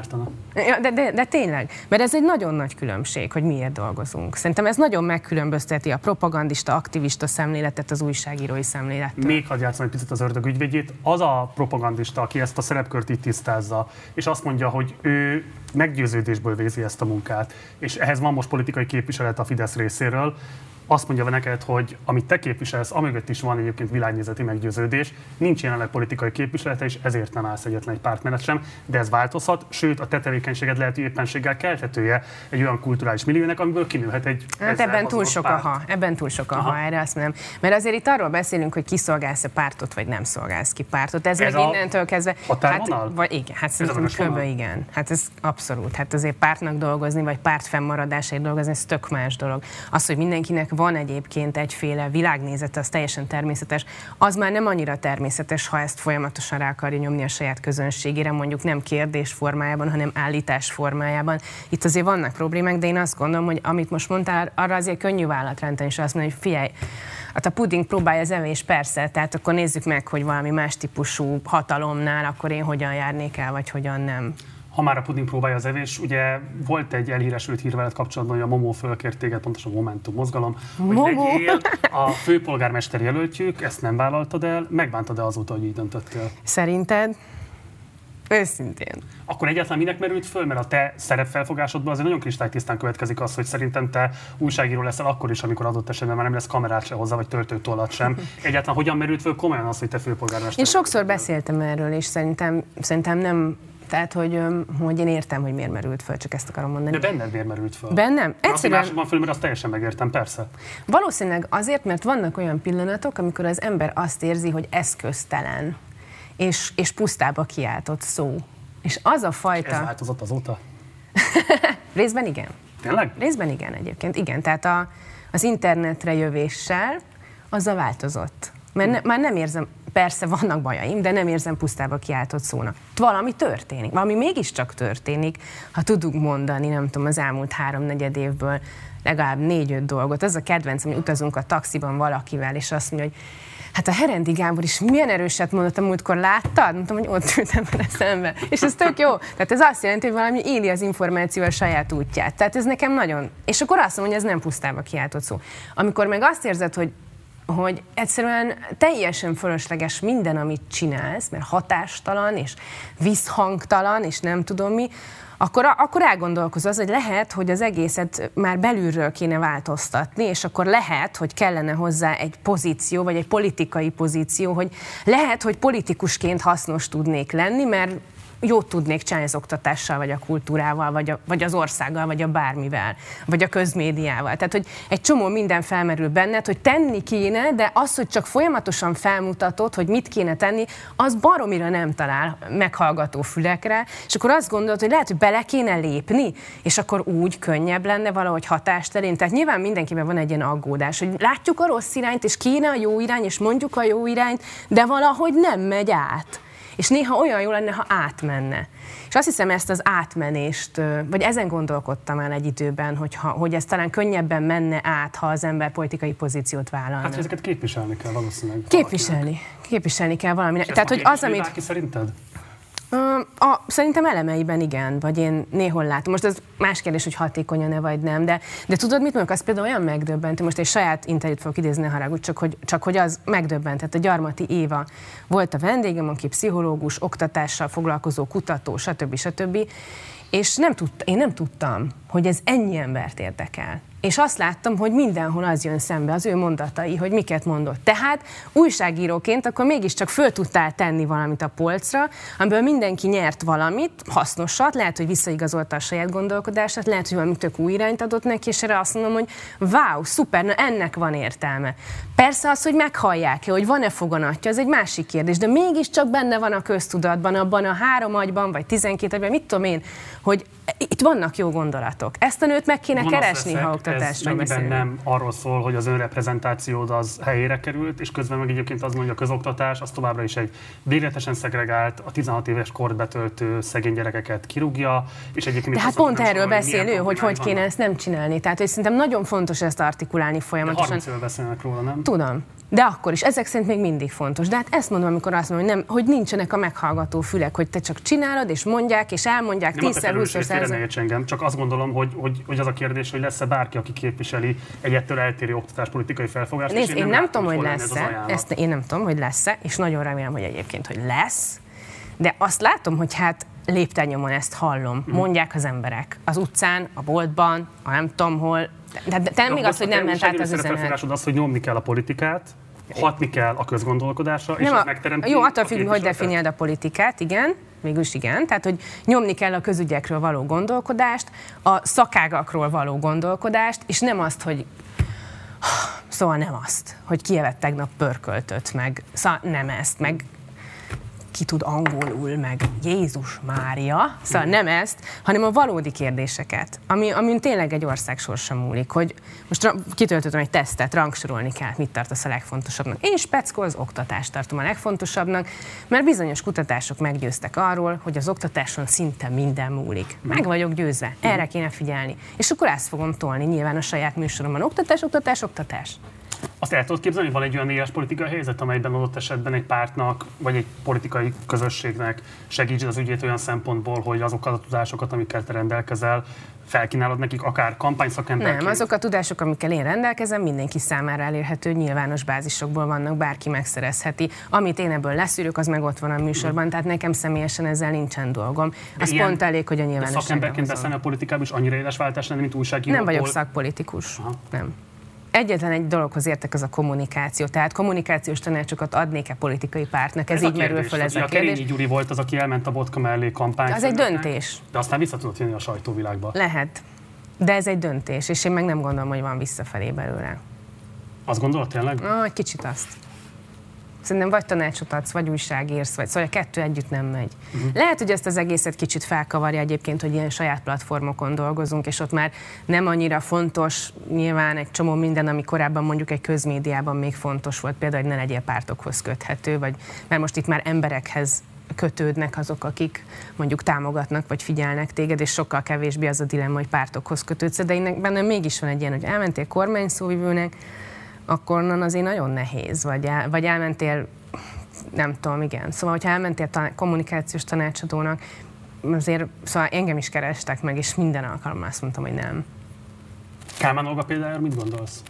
Ja, de, de, de tényleg, mert ez egy nagyon nagy különbség, hogy miért dolgozunk. Szerintem ez nagyon megkülönbözteti a propagandista, aktivista szemléletet az újságírói szemléletet. Még hadd játszom egy picit az ördög ügyvédjét. Az a propagandista, aki ezt a szerepkört itt tisztázza, és azt mondja, hogy ő meggyőződésből végzi ezt a munkát, és ehhez van most politikai képviselet a Fidesz részéről, azt mondja neked, hogy amit te képviselsz, amögött is van egyébként világnézeti meggyőződés, nincs jelenleg politikai képviselete, és ezért nem állsz egyetlen egy párt mellett sem, de ez változhat, sőt a te tevékenységed lehet, éppenséggel keltetője egy olyan kulturális milliónek, amiből kinőhet egy. Hát ebben túl sok párt. a ha, ebben túl sok a ha, erre azt mondom. Mert azért itt arról beszélünk, hogy kiszolgálsz a pártot, vagy nem szolgálsz ki pártot. Ez, ez meg innentől kezdve. Hát, vagy igen, hát szerintem kb. igen. Hát ez abszolút. Hát azért pártnak dolgozni, vagy párt fennmaradásért dolgozni, ez tök más dolog. Az, hogy mindenkinek van egyébként egyféle világnézete, az teljesen természetes. Az már nem annyira természetes, ha ezt folyamatosan rá akarja nyomni a saját közönségére, mondjuk nem kérdés formájában, hanem állítás formájában. Itt azért vannak problémák, de én azt gondolom, hogy amit most mondtál, arra azért könnyű vállat rendben, és azt mondja, hogy figyelj, Hát a puding próbálja az evés, persze, tehát akkor nézzük meg, hogy valami más típusú hatalomnál, akkor én hogyan járnék el, vagy hogyan nem ha már a puding próbálja az evés, ugye volt egy elhíresült hír veled kapcsolatban, hogy a Momó fölkért téged, pontosan a Momentum mozgalom, hogy Momo. legyél a főpolgármester jelöltjük, ezt nem vállaltad el, megbántad-e azóta, hogy így döntöttél? Szerinted? Őszintén. Akkor egyáltalán minek merült föl? Mert a te szerepfelfogásodban azért nagyon kristálytisztán következik az, hogy szerintem te újságíró leszel akkor is, amikor adott esetben már nem lesz kamerát se hozzá, vagy töltőtollat sem. Egyáltalán hogyan merült föl komolyan az, hogy te főpolgármester? Én sokszor beszéltem erről, és szerintem, szerintem nem tehát, hogy, hogy én értem, hogy miért merült föl, csak ezt akarom mondani. De benned miért merült föl? Bennem? Egyszerűen... van föl, mert azt teljesen megértem, persze. Valószínűleg azért, mert vannak olyan pillanatok, amikor az ember azt érzi, hogy eszköztelen, és, és pusztába kiáltott szó. És az a fajta... Ez változott azóta? Részben igen. Tényleg? Részben igen egyébként, igen. Tehát a, az internetre jövéssel azzal változott. Mert ne, már nem érzem, persze vannak bajaim, de nem érzem pusztába kiáltott szónak. Valami történik, valami mégiscsak történik, ha tudunk mondani, nem tudom, az elmúlt három-negyed évből legalább négy-öt dolgot. Az a kedvencem, hogy utazunk a taxiban valakivel, és azt mondja, hogy Hát a Herendi Gábor is milyen erőset mondott a múltkor, láttad? Mondtam, hogy ott ültem vele szembe. És ez tök jó. Tehát ez azt jelenti, hogy valami éli az információ a saját útját. Tehát ez nekem nagyon... És akkor azt mondom, hogy ez nem pusztába kiáltott szó. Amikor meg azt érzed, hogy hogy egyszerűen teljesen fölösleges minden, amit csinálsz, mert hatástalan, és visszhangtalan, és nem tudom mi, akkor, akkor elgondolkoz az, hogy lehet, hogy az egészet már belülről kéne változtatni, és akkor lehet, hogy kellene hozzá egy pozíció, vagy egy politikai pozíció, hogy lehet, hogy politikusként hasznos tudnék lenni, mert jót tudnék csinálni az oktatással, vagy a kultúrával, vagy, a, vagy az országgal, vagy a bármivel, vagy a közmédiával. Tehát, hogy egy csomó minden felmerül benned, hogy tenni kéne, de az, hogy csak folyamatosan felmutatod, hogy mit kéne tenni, az baromira nem talál meghallgató fülekre, és akkor azt gondolod, hogy lehet, hogy bele kéne lépni, és akkor úgy könnyebb lenne valahogy hatást elérni. Tehát nyilván mindenkiben van egy ilyen aggódás, hogy látjuk a rossz irányt, és kéne a jó irány, és mondjuk a jó irányt, de valahogy nem megy át. És néha olyan jó lenne, ha átmenne. És azt hiszem, ezt az átmenést, vagy ezen gondolkodtam el egy időben, hogy, ha, hogy ez talán könnyebben menne át, ha az ember politikai pozíciót vállalna. Hát ezeket képviselni kell valószínűleg. Képviselni. Valakinek. Képviselni kell valaminek. Tehát, hogy az, amit... szerinted? A, szerintem elemeiben igen, vagy én néhol látom. Most az más kérdés, hogy hatékonyan-e vagy nem, de, de tudod, mit mondok? Az például olyan megdöbbentő, most egy saját interjút fogok idézni, haragud, csak hogy, csak hogy az megdöbbentett. A Gyarmati Éva volt a vendégem, aki pszichológus, oktatással foglalkozó kutató, stb. stb. És nem tudt, én nem tudtam, hogy ez ennyi embert érdekel. És azt láttam, hogy mindenhol az jön szembe, az ő mondatai, hogy miket mondott. Tehát újságíróként akkor mégiscsak föl tudtál tenni valamit a polcra, amiből mindenki nyert valamit, hasznosat, lehet, hogy visszaigazolta a saját gondolkodását, lehet, hogy valami tök új irányt adott neki, és erre azt mondom, hogy wow, szuper, na ennek van értelme. Persze az, hogy meghallják-e, hogy van-e foganatja, az egy másik kérdés, de mégiscsak benne van a köztudatban, abban a három agyban, vagy tizenkét agyban, mit tudom én, hogy itt vannak jó gondolatok. Ezt a nőt meg kéne Gonosz keresni, leszek, ha oktatásról beszélünk. nem arról szól, hogy az önreprezentációd az helyére került, és közben meg egyébként az mondja, hogy a közoktatás az továbbra is egy végletesen szegregált, a 16 éves kort betöltő szegény gyerekeket kirúgja, és egyébként... De hát pont erről beszél ő, hogy hogy kéne ezt nem csinálni. Tehát, hogy szerintem nagyon fontos ezt artikulálni folyamatosan. De 30 éve beszélnek róla, nem? Tudom. De akkor is, ezek szerint még mindig fontos. De hát ezt mondom, amikor azt mondom, hogy, nem, hogy nincsenek a meghallgató fülek, hogy te csak csinálod, és mondják, és elmondják tízszer, húszszer. Nem engem, csak azt gondolom, hogy, hogy, hogy az a kérdés, hogy lesz-e bárki, aki képviseli egy ettől eltérő oktatáspolitikai felfogást. Nézd, én, én nem, nem tudom, hogy lesz-e, ezt én nem tudom, hogy lesz-e, és nagyon remélem, hogy egyébként, hogy lesz, de azt látom, hogy hát lépten ezt hallom, hmm. mondják az emberek. Az utcán, a boltban, a nem tudom hol, de, de, de még az, hogy nem ment át az üzenet. az, hogy nyomni kell a politikát, hatni kell a közgondolkodásra, és a, megteremti. Jó, attól függ, hogy definiáld a politikát, igen, mégis igen. Tehát, hogy nyomni kell a közügyekről való gondolkodást, a szakágakról való gondolkodást, és nem azt, hogy Szóval nem azt, hogy Kievet tegnap pörköltött, meg szóval nem ezt, meg ki tud angolul, meg Jézus Mária, szóval nem ezt, hanem a valódi kérdéseket, ami, amin tényleg egy ország sorsa múlik, hogy most kitöltöttem egy tesztet, rangsorolni kell, mit tartasz a legfontosabbnak. Én speckó az oktatást tartom a legfontosabbnak, mert bizonyos kutatások meggyőztek arról, hogy az oktatáson szinte minden múlik. Meg vagyok győzve, erre kéne figyelni. És akkor ezt fogom tolni nyilván a saját műsoromban. Oktatás, oktatás, oktatás. Azt el tudod képzelni, hogy van egy olyan éles politikai helyzet, amelyben adott esetben egy pártnak, vagy egy politikai közösségnek segítsd az ügyét olyan szempontból, hogy azokat a tudásokat, amikkel te rendelkezel, felkínálod nekik akár kampányszakemberként? Nem, azok a tudások, amikkel én rendelkezem, mindenki számára elérhető, nyilvános bázisokból vannak, bárki megszerezheti. Amit én ebből leszűrök, az meg ott van a műsorban, tehát nekem személyesen ezzel nincsen dolgom. Az ilyen, pont elég, hogy a nyilvánosság. Szakemberként beszélni a politikában is annyira éles váltás lenne, mint újságíró. Nem vagyok szakpolitikus. Aha. Nem egyetlen egy dologhoz értek, az a kommunikáció. Tehát kommunikációs tanácsokat adnék-e politikai pártnak? Ez, ez így merül föl ez a, kérdés. Kerényi Gyuri volt az, aki elment a botka mellé kampányt. Az egy döntés. De aztán vissza tudott jönni a sajtóvilágba. Lehet. De ez egy döntés, és én meg nem gondolom, hogy van visszafelé belőle. Azt gondolod tényleg? Ah, egy kicsit azt. Szerintem vagy tanácsot adsz, vagy újságírsz, vagy szóval a kettő együtt nem megy. Uh-huh. Lehet, hogy ezt az egészet kicsit felkavarja egyébként, hogy ilyen saját platformokon dolgozunk, és ott már nem annyira fontos nyilván egy csomó minden, ami korábban mondjuk egy közmédiában még fontos volt, például, hogy ne legyél pártokhoz köthető, vagy mert most itt már emberekhez kötődnek azok, akik mondjuk támogatnak vagy figyelnek téged, és sokkal kevésbé az a dilemma, hogy pártokhoz kötődsz. De én bennem mégis van egy ilyen, hogy elmentél kormányszóvivőnek, akkor onnan azért nagyon nehéz, vagy, el, vagy elmentél, nem tudom, igen. Szóval, hogyha elmentél ta- kommunikációs tanácsadónak, azért, szóval engem is kerestek meg, és minden alkalommal azt mondtam, hogy nem. Kálmán Olga például mit gondolsz?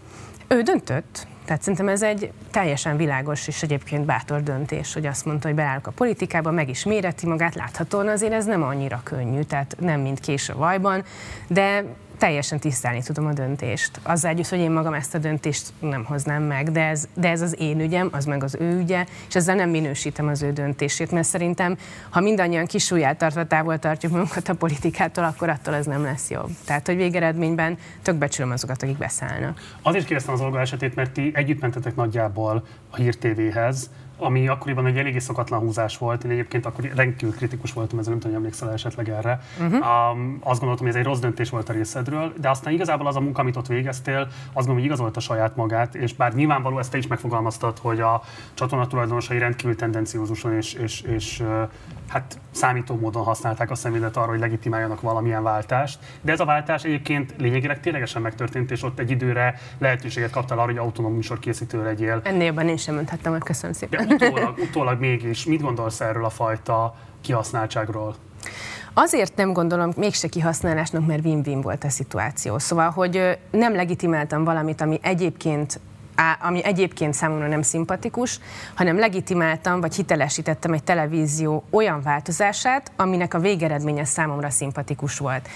Ő döntött. Tehát szerintem ez egy teljesen világos és egyébként bátor döntés, hogy azt mondta, hogy beállok a politikába, meg is méreti magát, láthatóan azért ez nem annyira könnyű, tehát nem mint kés a vajban, de teljesen tisztelni tudom a döntést. Azzal együtt, hogy én magam ezt a döntést nem hoznám meg, de ez, de ez az én ügyem, az meg az ő ügye, és ezzel nem minősítem az ő döntését, mert szerintem, ha mindannyian kisújját tartva távol tartjuk magunkat a politikától, akkor attól ez nem lesz jobb. Tehát, hogy végeredményben tök becsülöm azokat, akik beszállnak. Azért kérdeztem az Olga esetét, mert ti együtt mentetek nagyjából a Hír TV-hez, ami akkoriban egy eléggé szokatlan húzás volt. Én egyébként akkor rendkívül kritikus voltam, ezzel nem tudom, hogy emlékszel esetleg erre. Uh-huh. Um, azt gondoltam, hogy ez egy rossz döntés volt a részedről, de aztán igazából az a munka, amit ott végeztél, azt gondolom, hogy igazolta saját magát, és bár nyilvánvaló ezt te is megfogalmaztad, hogy a csatorna tulajdonosai rendkívül tendenciózusan és, és, és hát számító módon használták a személyet arra, hogy legitimáljanak valamilyen váltást. De ez a váltás egyébként lényegileg ténylegesen megtörtént, és ott egy időre lehetőséget kaptál arra, hogy autonóm műsorkészítő legyél. Ennél én sem mondhattam, hogy köszönöm szépen. Utólag, utólag mégis, mit gondolsz erről a fajta kihasználtságról? Azért nem gondolom mégse kihasználásnak, mert win-win volt a szituáció. Szóval, hogy nem legitimáltam valamit, ami egyébként ami egyébként számomra nem szimpatikus, hanem legitimáltam vagy hitelesítettem egy televízió olyan változását, aminek a végeredménye számomra szimpatikus volt.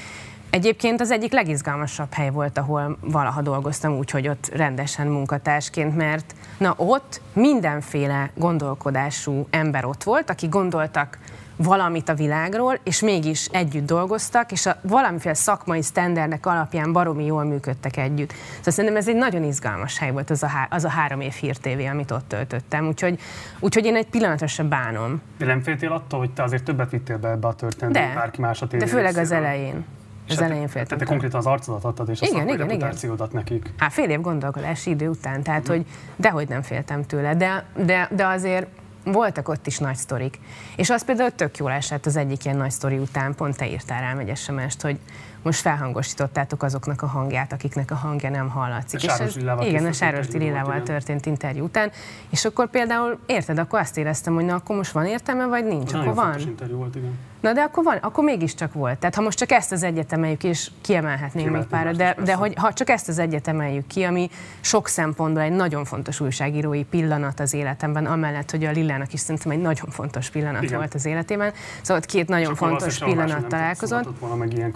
Egyébként az egyik legizgalmasabb hely volt, ahol valaha dolgoztam úgy, hogy ott rendesen munkatársként, mert na ott mindenféle gondolkodású ember ott volt, aki gondoltak valamit a világról, és mégis együtt dolgoztak, és a valamiféle szakmai sztendernek alapján baromi jól működtek együtt. Szóval szerintem ez egy nagyon izgalmas hely volt az a, há- az a három év hírtévé, amit ott töltöttem, úgyhogy, úgyhogy én egy pillanatra sem bánom. De nem féltél attól, hogy te azért többet vittél be ebbe a történetbe, bárki más a De főleg az elején. Az elején féltem. Tehát te konkrétan az arcodat adtad, és igen, a igen, igen. nekik. Hát fél év gondolkodási idő után, tehát mm. hogy dehogy nem féltem tőle, de, de, de azért voltak ott is nagy sztorik. És az például tök jól esett az egyik ilyen nagy sztori után, pont te írtál rám egy sms hogy most felhangosítottátok azoknak a hangját, akiknek a hangja nem hallatszik. A és ez, igen, a Sáros Lillával történt interjú után. És akkor például, érted, akkor azt éreztem, hogy na akkor most van értelme, vagy nincs, akkor van. interjú volt, igen. Na de akkor van, akkor mégiscsak volt. Tehát ha most csak ezt az egyet emeljük, és kiemelhetnénk még pár, de, de hogy ha csak ezt az egyet emeljük ki, ami sok szempontból egy nagyon fontos újságírói pillanat az életemben, amellett, hogy a Lillának is szerintem egy nagyon fontos pillanat Igen. volt az életében. Szóval ott két nagyon csak fontos pillanat találkozott. Volna meg ilyen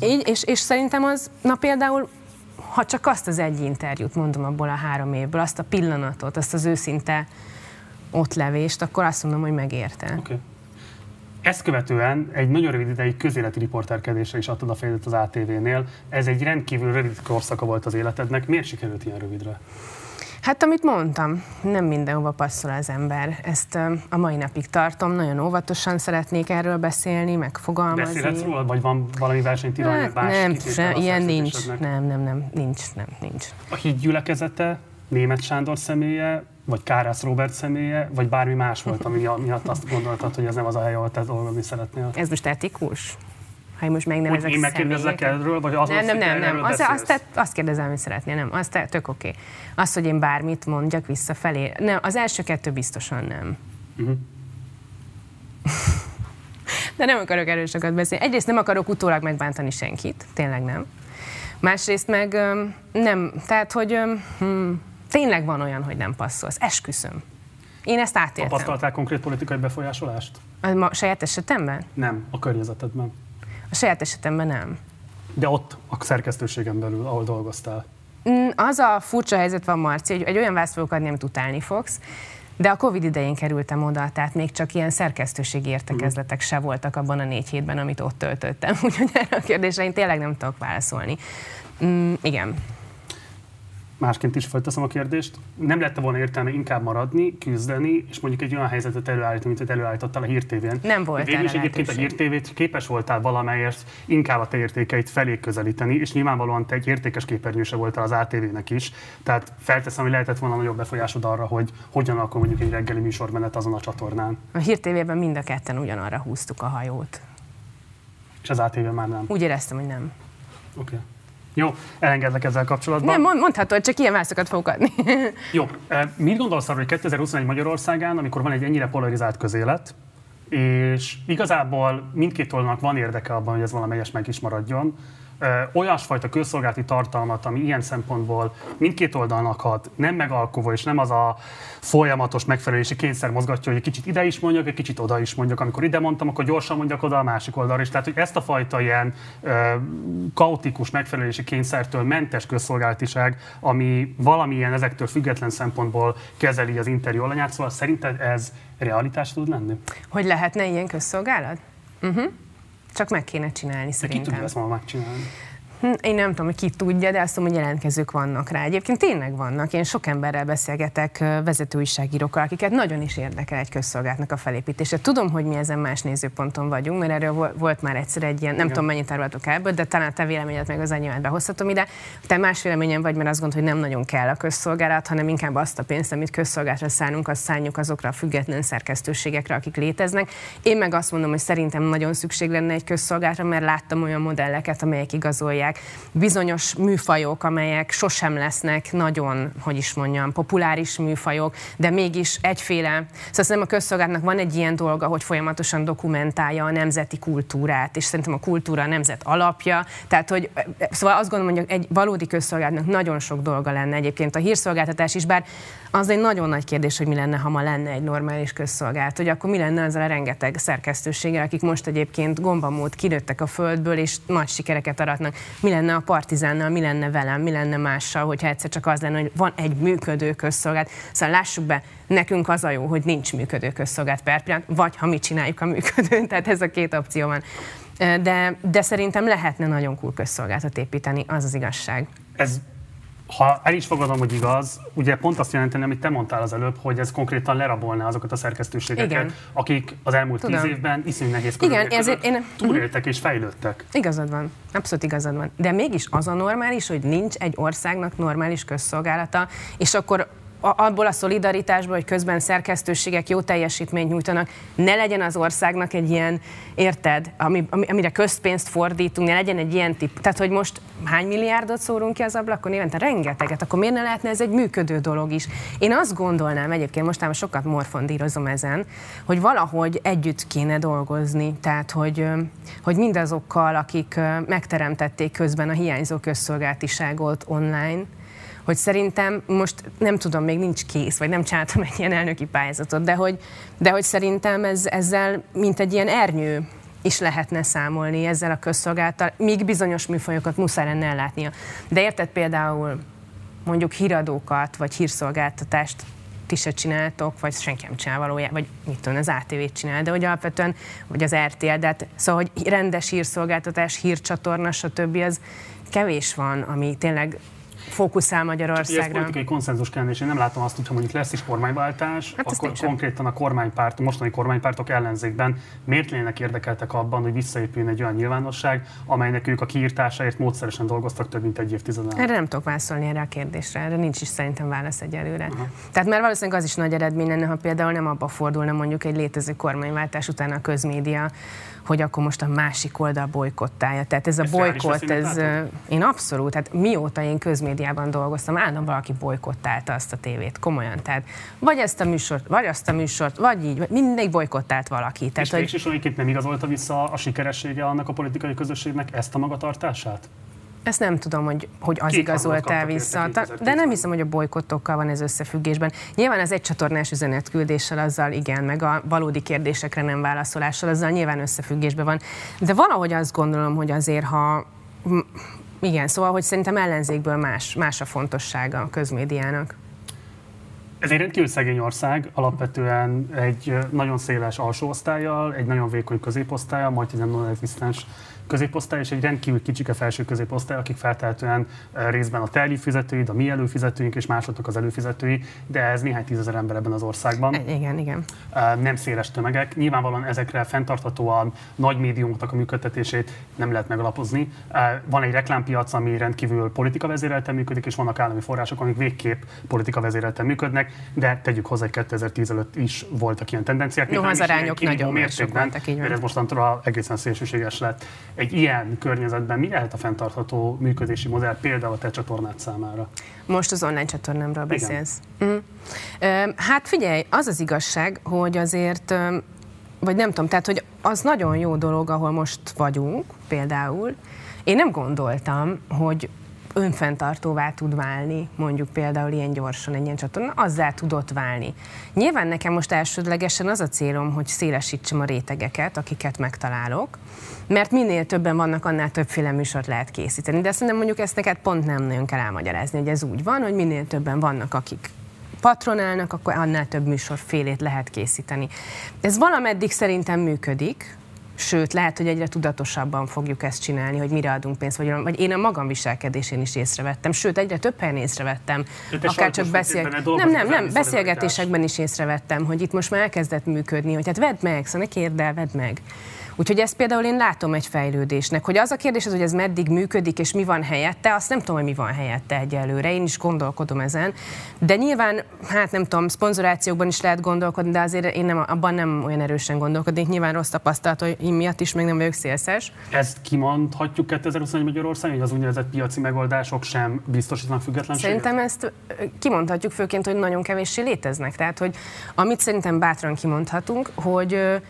Így, és, és szerintem az, na például ha csak azt az egy interjút mondom abból a három évből, azt a pillanatot, azt az őszinte ott levést, akkor azt mondom, hogy megérte. Okay. Ezt követően egy nagyon rövid ideig közéleti riporterkedésre is adtad a fejedet az ATV-nél. Ez egy rendkívül rövid korszaka volt az életednek. Miért sikerült ilyen rövidre? Hát amit mondtam, nem mindenhova passzol az ember. Ezt a mai napig tartom, nagyon óvatosan szeretnék erről beszélni, megfogalmazni. Beszélhetsz róla, vagy van valami versenytilalmi? Hát, nem, se, ilyen nincs. Nem, nem, nem, nincs, nem, nincs. A híd gyülekezete, Német Sándor személye, vagy Kárász Robert személye, vagy bármi más volt, ami miatt azt gondoltad, hogy ez nem az a hely, ahol te dolgozni szeretnél? Ez most etikus? Ha én most megnevezek Hogy én megkérdezek erről, vagy az Nem, nem, nem, nem. Az, azt, azt kérdezem, hogy szeretnél, nem. Azt tök oké. Okay. Azt, hogy én bármit mondjak visszafelé. Nem, az első kettő biztosan nem. Uh-huh. De nem akarok erről sokat beszélni. Egyrészt nem akarok utólag megbántani senkit, tényleg nem. Másrészt meg nem, tehát, hogy hm, tényleg van olyan, hogy nem passzolsz. Esküszöm. Én ezt átéltem. Tapasztaltál konkrét politikai befolyásolást? A, a saját esetemben? Nem, a környezetedben. A saját esetemben nem. De ott, a szerkesztőségen belül, ahol dolgoztál? Mm, az a furcsa helyzet van, Marci, hogy egy olyan választ fogok adni, amit utálni fogsz, de a Covid idején kerültem oda, tehát még csak ilyen szerkesztőségi értekezletek se voltak abban a négy hétben, amit ott töltöttem. Úgyhogy erre a kérdésre én tényleg nem tudok válaszolni. Mm, igen másként is folytatom a kérdést, nem lett volna értelme inkább maradni, küzdeni, és mondjuk egy olyan helyzetet előállítani, mint előállítottál a hírtévén. Nem volt Végül is egyébként a hírtévét képes voltál valamelyest inkább a te értékeit felé közelíteni, és nyilvánvalóan te egy értékes képernyőse voltál az ATV-nek is. Tehát felteszem, hogy lehetett volna nagyobb befolyásod arra, hogy hogyan akkor mondjuk egy reggeli műsormenet azon a csatornán. A hírtévében mind a ketten ugyanarra húztuk a hajót. És az ATV már nem? Úgy éreztem, hogy nem. Oké. Okay. Jó, elengedlek ezzel kapcsolatban. Nem, mondhatod, csak ilyen válaszokat fogok adni. Jó, mit gondolsz arról, hogy 2021 Magyarországán, amikor van egy ennyire polarizált közélet, és igazából mindkét oldalnak van érdeke abban, hogy ez valamelyes meg is maradjon, olyasfajta közszolgálati tartalmat, ami ilyen szempontból mindkét oldalnak hat, nem megalkovó, és nem az a folyamatos megfelelési kényszer mozgatja, hogy egy kicsit ide is mondjak, egy kicsit oda is mondjak. Amikor ide mondtam, akkor gyorsan mondjak oda a másik oldalra is. Tehát, hogy ezt a fajta ilyen ö, kaotikus megfelelési kényszertől mentes közszolgálatiság, ami valamilyen ezektől független szempontból kezeli az interjú alanyát, szóval szerinted ez realitás tud lenni? Hogy lehetne ilyen közszolgálat? Uh-huh. Csak meg kéne csinálni De szerintem. ki tudja ezt ma megcsinálni? Hm, Én nem tudom, hogy ki tudja, de azt tudom, hogy jelentkezők vannak rá. Egyébként tényleg vannak. Én sok emberrel beszélgetek, ö, vezetőújságírókkal, akiket nagyon is érdekel egy közszolgálatnak a felépítése. Tudom, hogy mi ezen más nézőponton vagyunk, mert erről vo- volt már egyszer egy ilyen, nem tudom, mennyit árultok ebből, de talán te véleményed meg az enyémet behozhatom ide. Te más véleményen vagy, mert azt gondolod, hogy nem nagyon kell a közszolgálat, hanem inkább azt a pénzt, amit közszolgálatra szánunk, azt szánjuk azokra a független szerkesztőségekre, akik léteznek. Én meg azt mondom, hogy szerintem nagyon szükség lenne egy közszolgálatra, mert láttam olyan modelleket, amelyek igazolják bizonyos műfajok, amelyek sosem lesznek nagyon, hogy is mondjam, populáris műfajok, de mégis egyféle. Szóval szerintem a közszolgálatnak van egy ilyen dolga, hogy folyamatosan dokumentálja a nemzeti kultúrát, és szerintem a kultúra a nemzet alapja. Tehát, hogy szóval azt gondolom, hogy egy valódi közszolgálatnak nagyon sok dolga lenne egyébként a hírszolgáltatás is, bár az egy nagyon nagy kérdés, hogy mi lenne, ha ma lenne egy normális közszolgálat, hogy akkor mi lenne ezzel a rengeteg szerkesztőséggel, akik most egyébként gombamód kinőttek a földből, és nagy sikereket aratnak. Mi lenne a partizánnal, mi lenne velem, mi lenne mással, hogyha egyszer csak az lenne, hogy van egy működő közszolgálat. Szóval lássuk be, nekünk az a jó, hogy nincs működő közszolgálat per pillanat, vagy ha mi csináljuk a működőn, tehát ez a két opció van. De, de szerintem lehetne nagyon cool közszolgáltat építeni, az az igazság. Ez ha el is fogadom, hogy igaz, ugye pont azt jelenteni, amit te mondtál az előbb, hogy ez konkrétan lerabolná azokat a szerkesztőségeket, Igen. akik az elmúlt Tudom. tíz évben iszonyú nehéz Igen, ezért én- túléltek és fejlődtek. Igazad van, abszolút igazad van. De mégis az a normális, hogy nincs egy országnak normális közszolgálata, és akkor abból a szolidaritásból, hogy közben szerkesztőségek jó teljesítményt nyújtanak, ne legyen az országnak egy ilyen, érted, ami, ami, amire közpénzt fordítunk, ne legyen egy ilyen tip. Tehát, hogy most hány milliárdot szórunk ki az ablakon évente? Rengeteget. Akkor miért ne lehetne ez egy működő dolog is? Én azt gondolnám, egyébként mostában sokat morfondírozom ezen, hogy valahogy együtt kéne dolgozni. Tehát, hogy, hogy mindazokkal, akik megteremtették közben a hiányzó közszolgáltiságot online, hogy szerintem most nem tudom, még nincs kész, vagy nem csináltam egy ilyen elnöki pályázatot, de hogy, de hogy szerintem ez, ezzel, mint egy ilyen ernyő is lehetne számolni ezzel a közszolgáltal, míg bizonyos műfajokat muszáj lenne ellátnia. De érted például mondjuk híradókat, vagy hírszolgáltatást ti se csináltok, vagy senki nem csinál valójában, vagy mit tudom, az ATV-t csinál, de hogy alapvetően, vagy az RTL, de hát, szóval, hogy rendes hírszolgáltatás, hírcsatorna, stb. az kevés van, ami tényleg fókuszál Ugye ez Magyarországra. politikai konszenzus kellene, és én nem látom azt, hogyha mondjuk lesz is kormányváltás, Hát akkor konkrétan a kormánypárt, a mostani kormánypártok ellenzékben miért lennének érdekeltek abban, hogy visszaépüljön egy olyan nyilvánosság, amelynek ők a kiírtásáért módszeresen dolgoztak több mint egy évtizeden. Erre nem tudok válaszolni erre a kérdésre, erre nincs is szerintem válasz egyelőre. Uh-huh. Tehát már valószínűleg az is nagy eredmény lenne, ha például nem abba fordulna mondjuk egy létező kormányváltás után a közmédia, hogy akkor most a másik oldal bolykottálja. Tehát ez a Ezt bolykott, ez én abszolút, hát mióta én közmédiában dolgoztam, állandóan valaki bolykottálta azt a tévét, komolyan. Tehát vagy ezt a műsort, vagy azt a műsort, vagy így, vagy mindig bolykottált valaki. És Tehát, hogy végsősorban nem igazolta vissza a sikeressége annak a politikai közösségnek ezt a magatartását? Ezt nem tudom, hogy, hogy az Két igazolt hangot el kaptak vissza, érte Ta- 2010-ben. de nem hiszem, hogy a bolykottokkal van ez összefüggésben. Nyilván az egy csatornás üzenetküldéssel azzal igen, meg a valódi kérdésekre nem válaszolással azzal nyilván összefüggésben van. De valahogy azt gondolom, hogy azért, ha igen, szóval, hogy szerintem ellenzékből más, más a fontossága a közmédiának. Ez egy rendkívül szegény ország, alapvetően egy nagyon széles alsó osztályjal, egy nagyon vékony középosztálya, majd nem non existens középosztály, és egy rendkívül kicsike felső középosztály, akik feltehetően ö, részben a te előfizetőid, a mi előfizetőink és másoknak az előfizetői, de ez néhány tízezer ember ebben az országban. E- Igen, igen. Ö, nem széles tömegek. Nyilvánvalóan ezekre fenntarthatóan nagy médiumoknak a működtetését nem lehet megalapozni. Ö, Van egy reklámpiac, ami rendkívül politika vezérelten működik, és vannak állami források, amik végképp politika vezérelten működnek, de tegyük hozzá, hogy 2010 előtt is voltak ilyen tendenciák. Jó, az arányok nagyon mértékben, mert ez mostantól egészen szélsőséges lett. Egy ilyen környezetben mi lehet a fenntartható működési modell például a te csatornád számára? Most az online csatornámról beszélsz. Ö, Hát figyelj, az az igazság, hogy azért vagy nem tudom, tehát hogy az nagyon jó dolog, ahol most vagyunk például. Én nem gondoltam, hogy önfenntartóvá tud válni, mondjuk például ilyen gyorsan egy ilyen csatorna, azzá tudott válni. Nyilván nekem most elsődlegesen az a célom, hogy szélesítsem a rétegeket, akiket megtalálok, mert minél többen vannak, annál többféle műsort lehet készíteni. De szerintem mondjuk ezt neked pont nem nagyon kell elmagyarázni, hogy ez úgy van, hogy minél többen vannak, akik patronálnak, akkor annál több műsorfélét lehet készíteni. Ez valameddig szerintem működik, sőt, lehet, hogy egyre tudatosabban fogjuk ezt csinálni, hogy mire adunk pénzt, vagy, vagy én a magam viselkedésén is észrevettem, sőt, egyre több helyen észrevettem, akár csak beszél... Nem, nem, nem, beszélgetésekben is észrevettem, hogy itt most már elkezdett működni, hogy hát vedd meg, szóval ne kérd el, vedd meg. Úgyhogy ezt például én látom egy fejlődésnek, hogy az a kérdés, az, hogy ez meddig működik, és mi van helyette, azt nem tudom, hogy mi van helyette egyelőre, én is gondolkodom ezen. De nyilván, hát nem tudom, szponzorációkban is lehet gondolkodni, de azért én nem, abban nem olyan erősen gondolkodnék. Nyilván rossz tapasztalat, hogy én miatt is még nem vagyok szélszes. Ezt kimondhatjuk 2021 Magyarországon, hogy az úgynevezett piaci megoldások sem biztosítanak függetlenséget? Szerintem ezt kimondhatjuk főként, hogy nagyon kevéssé léteznek. Tehát, hogy amit szerintem bátran kimondhatunk, hogy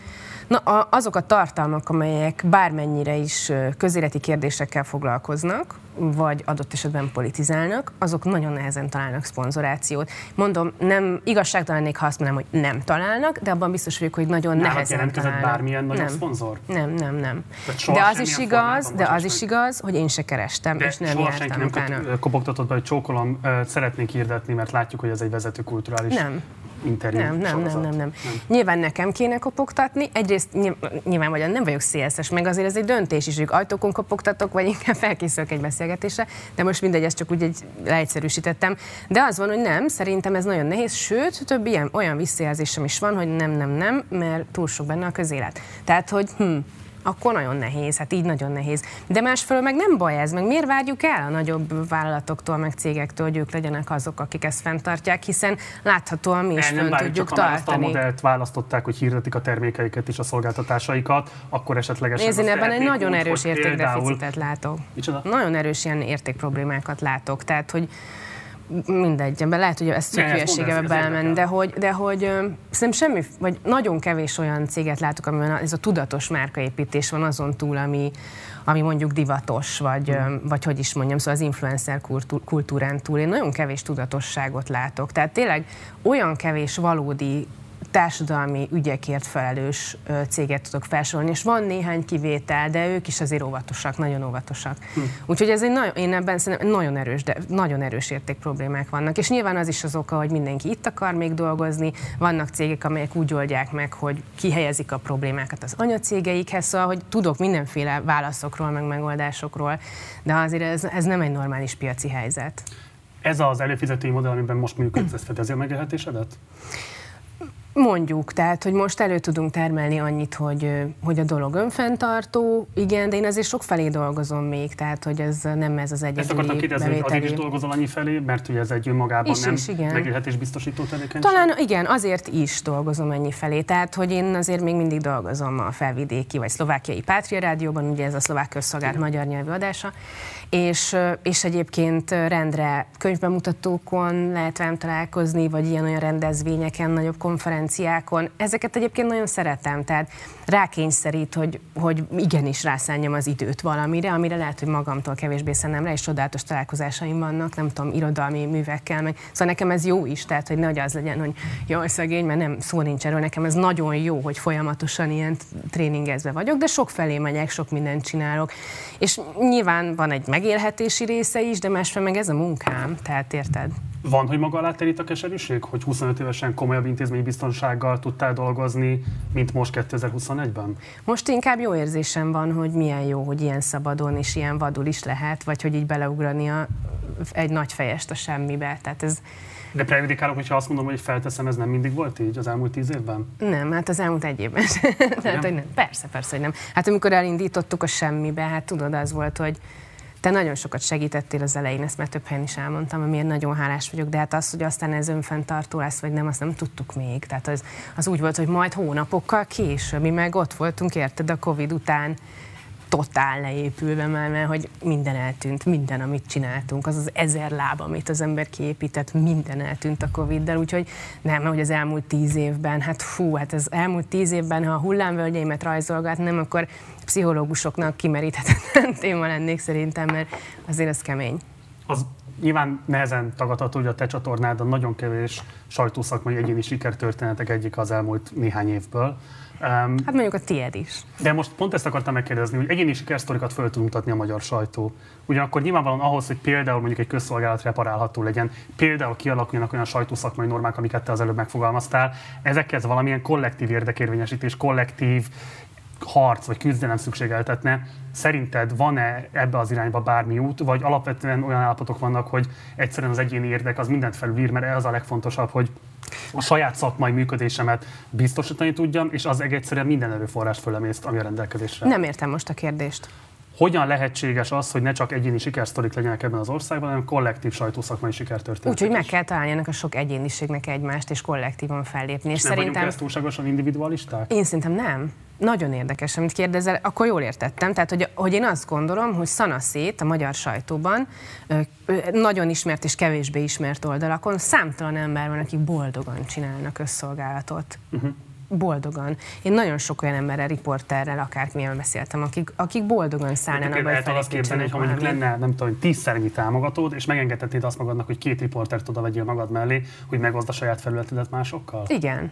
Na, a, azok a tartalmak, amelyek bármennyire is közéleti kérdésekkel foglalkoznak, vagy adott esetben politizálnak, azok nagyon nehezen találnak szponzorációt. Mondom, nem igazságtalannék, ha azt mondanám, hogy nem találnak, de abban biztos vagyok, hogy nagyon Nálad nehezen találnak. bármilyen nagyon nem. szponzor? Nem, nem, nem. De az is igaz, de az is igaz, hogy én se kerestem, de és nem soha jártam senki nem utána. kopogtatott be, hogy csókolom, szeretnék hirdetni, mert látjuk, hogy ez egy vezető kulturális Nem, interjú nem, nem, nem, sorozat. nem, nem. Nyilván nekem kéne kopogtatni. Egyrészt nyilv- nyilvánvalóan nem vagyok szélszes, meg azért ez egy döntés is, hogy ajtókon kopogtatok, vagy inkább felkészülök egy beszélgetésre, de most mindegy, ezt csak úgy egy leegyszerűsítettem. De az van, hogy nem, szerintem ez nagyon nehéz, sőt, több ilyen olyan visszajelzésem is van, hogy nem, nem, nem, mert túl sok benne a közélet. Tehát, hogy hm, akkor nagyon nehéz, hát így nagyon nehéz. De másfelől meg nem baj ez, meg miért várjuk el a nagyobb vállalatoktól, meg cégektől, hogy ők legyenek azok, akik ezt fenntartják, hiszen láthatóan mi is El nem fönn tudjuk csak már azt a tartani. modellt választották, hogy hirdetik a termékeiket és a szolgáltatásaikat, akkor esetlegesen Nézd, ebben egy nagyon erős értékdeficitet látok. Micsoda? Nagyon erős ilyen értékproblémákat látok. Tehát, hogy mindegy, ebben lehet, hogy ez tök hülyeségebe érdekel. de hogy, de hogy ö, szerintem semmi, vagy nagyon kevés olyan céget látok, amiben ez a tudatos márkaépítés van azon túl, ami, ami mondjuk divatos, vagy, ö, vagy hogy is mondjam, szóval az influencer kultú- kultúrán túl. Én nagyon kevés tudatosságot látok. Tehát tényleg olyan kevés valódi társadalmi ügyekért felelős céget tudok felsorolni, és van néhány kivétel, de ők is azért óvatosak, nagyon óvatosak. Hm. Úgyhogy ez egy nagyon, én ebben szerintem nagyon erős, de nagyon erős értékproblémák vannak, és nyilván az is az oka, hogy mindenki itt akar még dolgozni, vannak cégek, amelyek úgy oldják meg, hogy kihelyezik a problémákat az anyacégeikhez, szóval, hogy tudok mindenféle válaszokról, meg megoldásokról, de azért ez, ez nem egy normális piaci helyzet. Ez az előfizetői modell, amiben most működsz, ez fedezi a megélhetésedet? Mondjuk, tehát, hogy most elő tudunk termelni annyit, hogy, hogy a dolog önfenntartó, igen, de én azért sok felé dolgozom még, tehát, hogy ez nem ez az Ezt akartam egyedüli kérdezni, hogy addig is bevételi. dolgozol annyi felé, mert ugye ez egy önmagában Is, nem is, igen. megélhetés biztosító tevékenység? Talán igen, azért is dolgozom ennyi felé. Tehát, hogy én azért még mindig dolgozom a felvidéki vagy szlovákiai Pátria Rádióban, ugye ez a szlovák közszolgált magyar nyelvű adása, és, és egyébként rendre könyvbemutatókon lehet velem találkozni, vagy ilyen-olyan rendezvényeken, nagyobb konferenciákon. Ezeket egyébként nagyon szeretem, tehát rákényszerít, hogy, hogy igenis rászánjam az időt valamire, amire lehet, hogy magamtól kevésbé szennem rá, és csodálatos találkozásaim vannak, nem tudom, irodalmi művekkel, meg. Szóval nekem ez jó is, tehát hogy nehogy az legyen, hogy jaj, szegény, mert nem szó nincs erről, nekem ez nagyon jó, hogy folyamatosan ilyen tréningezve vagyok, de sok felé megyek, sok mindent csinálok. És nyilván van egy megélhetési része is, de másfél meg ez a munkám, tehát érted? Van, hogy maga alá terít a keserűség, hogy 25 évesen komolyabb intézménybiztonsággal tudtál dolgozni, mint most 2021-ben? Most inkább jó érzésem van, hogy milyen jó, hogy ilyen szabadon és ilyen vadul is lehet, vagy hogy így beleugrani a, egy nagy fejest a semmibe. Tehát ez De prejudikálok, hogyha azt mondom, hogy felteszem, ez nem mindig volt így az elmúlt tíz évben? nem, hát az elmúlt egy évben. Tehát, hogy nem. Persze, persze, hogy nem. Hát amikor elindítottuk a semmibe, hát tudod, az volt, hogy te nagyon sokat segítettél az elején, ezt már több helyen is elmondtam, amiért nagyon hálás vagyok, de hát az, hogy aztán ez önfenntartó lesz, vagy nem, azt nem tudtuk még. Tehát az, az úgy volt, hogy majd hónapokkal később, mi meg ott voltunk, érted, a Covid után totál leépülve már, mert hogy minden eltűnt, minden, amit csináltunk, az az ezer láb, amit az ember kiépített, minden eltűnt a Covid-del, úgyhogy nem, hogy az elmúlt tíz évben, hát fú, hát az elmúlt tíz évben, ha a hullámvölgyeimet rajzolgatnám, akkor pszichológusoknak kimeríthetetlen téma lennék szerintem, mert azért az kemény. Az nyilván nehezen tagadható, hogy a te csatornádon nagyon kevés sajtószakmai egyéni sikertörténetek egyik az elmúlt néhány évből. Um, hát mondjuk a tiéd is. De most pont ezt akartam megkérdezni, hogy egyéni sikersztorikat föl tud mutatni a magyar sajtó. Ugyanakkor nyilvánvalóan ahhoz, hogy például mondjuk egy közszolgálat reparálható legyen, például kialakuljanak olyan sajtószakmai normák, amiket te az előbb megfogalmaztál, ezekhez valamilyen kollektív érdekérvényesítés, kollektív harc vagy küzdelem szükségeltetne. Szerinted van-e ebbe az irányba bármi út, vagy alapvetően olyan állapotok vannak, hogy egyszerűen az egyéni érdek az mindent felülír, mert ez a legfontosabb, hogy a saját szakmai működésemet biztosítani tudjam, és az egyszerűen minden erőforrás fölemészt, ami a rendelkezésre. Nem értem most a kérdést. Hogyan lehetséges az, hogy ne csak egyéni sikersztorik legyenek ebben az országban, hanem kollektív sajtószakmai sikertörténetek Úgyhogy meg kell találni ennek a sok egyéniségnek egymást, és kollektívan fellépni. És nem szerintem... ezt túlságosan individualisták? Én szerintem nem. Nagyon érdekes, amit kérdezel, akkor jól értettem. Tehát, hogy, hogy én azt gondolom, hogy Szanaszét a magyar sajtóban nagyon ismert és kevésbé ismert oldalakon számtalan ember van, akik boldogan csinálnak közszolgálatot. Uh-huh boldogan. Én nagyon sok olyan emberrel, riporterrel, akármilyen beszéltem, akik, akik boldogan szállnának be, hogy azt képzelni, hogy ha mondjuk lenne, nem tudom, tízszernyi támogatód, és megengedhetnéd azt magadnak, hogy két riportert oda vegyél magad mellé, hogy megozd a saját felületedet másokkal? Igen,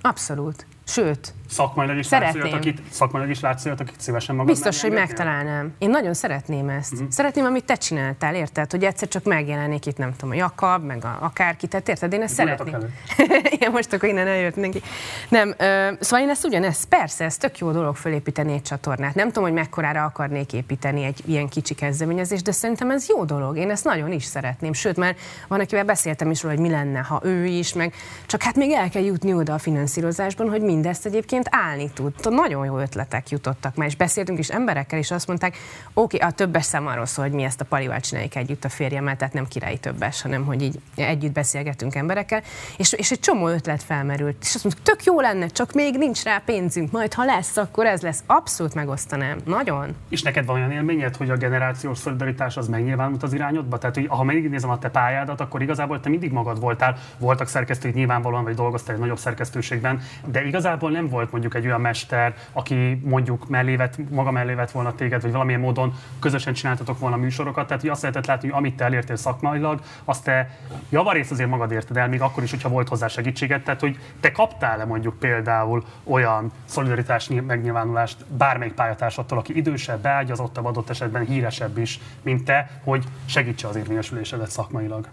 abszolút. Sőt, szakmailag is szeretném. Látsz akit, szakmailag is látsz olyat, akit szívesen magad Biztos, hogy megtalálnám. Én nagyon szeretném ezt. Uh-huh. Szeretném, amit te csináltál, érted? Hogy egyszer csak megjelenik itt, nem tudom, a Jakab, meg a, akárki, tehát érted? Én ezt szeretném. Igen, most akkor innen eljött neki. Nem, ö, szóval én ezt ugyanezt, persze, ez tök jó dolog fölépíteni egy csatornát. Nem tudom, hogy mekkorára akarnék építeni egy ilyen kicsi kezdeményezést, de szerintem ez jó dolog. Én ezt nagyon is szeretném. Sőt, már van, akivel beszéltem is róla, hogy mi lenne, ha ő is, meg csak hát még el kell jutni oda a finanszírozásban, hogy mindezt egyébként állni tud. Nagyon jó ötletek jutottak már, és beszéltünk is emberekkel, és azt mondták, oké, a többes szem arról szól, hogy mi ezt a palival csináljuk együtt a férjemmel, tehát nem királyi többes, hanem hogy így együtt beszélgetünk emberekkel, és, és egy csomó ötlet felmerült. És azt mondtuk, tök jó lenne, csak még nincs rá pénzünk, majd ha lesz, akkor ez lesz. Abszolút megosztanám. Nagyon. És neked van olyan élményed, hogy a generációs szolidaritás az megnyilvánult az irányodba? Tehát, hogy ha megnézem a te pályádat, akkor igazából te mindig magad voltál, voltak szerkesztők nyilvánvalóan, vagy dolgoztál egy nagyobb szerkesztőségben, de igazából nem volt mondjuk egy olyan mester, aki mondjuk mellévet, maga mellévet volna téged, vagy valamilyen módon közösen csináltatok volna műsorokat. Tehát hogy azt lehetett látni, hogy amit te elértél szakmailag, azt te javarészt azért magad érted el, még akkor is, hogyha volt hozzá segítséget. Tehát, hogy te kaptál-e mondjuk például olyan szolidaritás megnyilvánulást bármelyik pályatársattól, aki idősebb, beágyazottabb, adott esetben híresebb is, mint te, hogy segítse az érvényesülésedet szakmailag?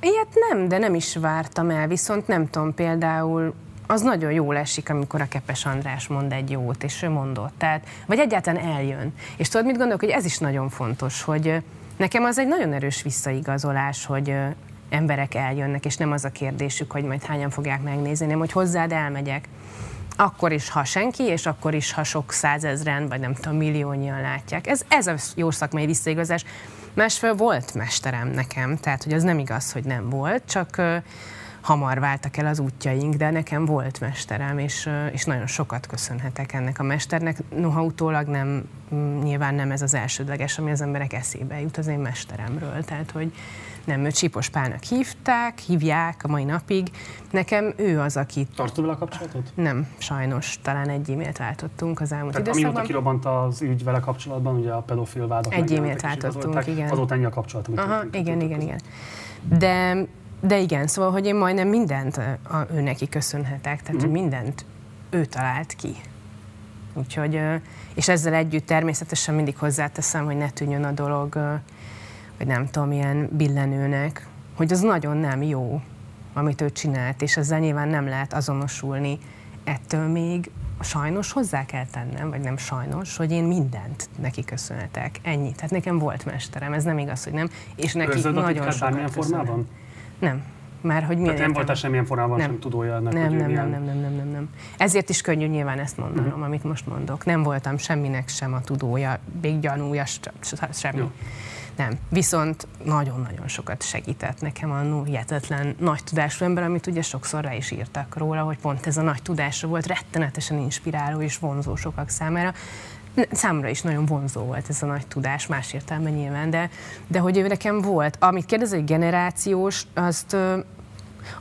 Ilyet nem, de nem is vártam el, viszont nem tudom, például az nagyon jól esik, amikor a Kepes András mond egy jót, és ő mondott. Tehát, vagy egyáltalán eljön. És tudod, mit gondolok, hogy ez is nagyon fontos, hogy nekem az egy nagyon erős visszaigazolás, hogy emberek eljönnek, és nem az a kérdésük, hogy majd hányan fogják megnézni, hanem hogy hozzád elmegyek. Akkor is, ha senki, és akkor is, ha sok százezren, vagy nem tudom, milliónyian látják. Ez, ez a jó szakmai visszaigazás. Másfél volt mesterem nekem, tehát hogy az nem igaz, hogy nem volt, csak hamar váltak el az útjaink, de nekem volt mesterem, és, és nagyon sokat köszönhetek ennek a mesternek. Noha utólag nem, nyilván nem ez az elsődleges, ami az emberek eszébe jut az én mesteremről. Tehát, hogy nem, őt Csípos Pálnak hívták, hívják a mai napig. Nekem ő az, aki... Tartod vele a kapcsolatot? Nem, sajnos. Talán egy e-mailt váltottunk az elmúlt Tehát időszakban. Amióta kirobbant az ügy vele kapcsolatban, ugye a pedofil vádak Egy e-mailt váltottunk, igen. Azóta ennyi a kapcsolatunk. Aha, igen, igen, igen. De de igen, szóval, hogy én majdnem mindent a, ő neki köszönhetek, tehát mm. hogy mindent ő talált ki. Úgyhogy, és ezzel együtt természetesen mindig hozzáteszem, hogy ne tűnjön a dolog, vagy nem tudom, ilyen billenőnek, hogy az nagyon nem jó, amit ő csinált, és ezzel nyilván nem lehet azonosulni. Ettől még sajnos hozzá kell tennem, vagy nem sajnos, hogy én mindent neki köszönhetek. Ennyi. Tehát nekem volt mesterem, ez nem igaz, hogy nem. És neki Őrzöd nagyon sokat formában? Nem. Már hogy milyen Tehát nem voltál semmilyen formában nem. sem tudója annak, nem, hogy nem, nem, nem, nem, nem, nem, nem. Ezért is könnyű nyilván ezt mondanom, uh-huh. amit most mondok. Nem voltam semminek sem a tudója, még gyanúja, semmi. Jó. Nem. Viszont nagyon-nagyon sokat segített nekem a hihetetlen nagy tudású ember, amit ugye sokszor rá is írtak róla, hogy pont ez a nagy tudása volt rettenetesen inspiráló és vonzó sokak számára. Számomra is nagyon vonzó volt ez a nagy tudás, más értelme nyilván, de, de hogy ő nekem volt. Amit kérdez, hogy generációs, azt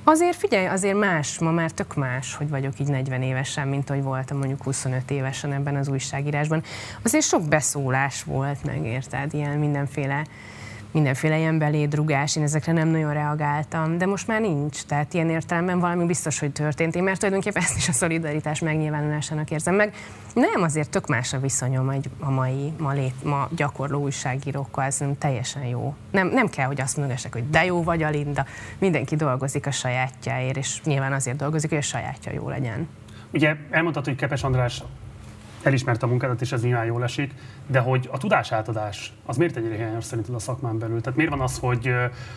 Azért figyelj, azért más, ma már tök más, hogy vagyok így 40 évesen, mint hogy voltam mondjuk 25 évesen ebben az újságírásban. Azért sok beszólás volt, meg érted, ilyen mindenféle mindenféle ilyen belédrugás, én ezekre nem nagyon reagáltam, de most már nincs. Tehát ilyen értelemben valami biztos, hogy történt. Én mert tulajdonképpen ezt is a szolidaritás megnyilvánulásának érzem meg. Nem, azért tök más a viszonyom egy, a mai, ma, lét, ma gyakorló újságírókkal, nem teljesen jó. Nem, nem kell, hogy azt mondassák, hogy de jó vagy a Linda. Mindenki dolgozik a sajátjáért, és nyilván azért dolgozik, hogy a sajátja jó legyen. Ugye elmondtad, hogy Kepes András elismerte a munkádat, és ez nyilván jól esik, de hogy a tudás átadás, az miért ennyire hiányos szerinted a szakmán belül? Tehát miért van az, hogy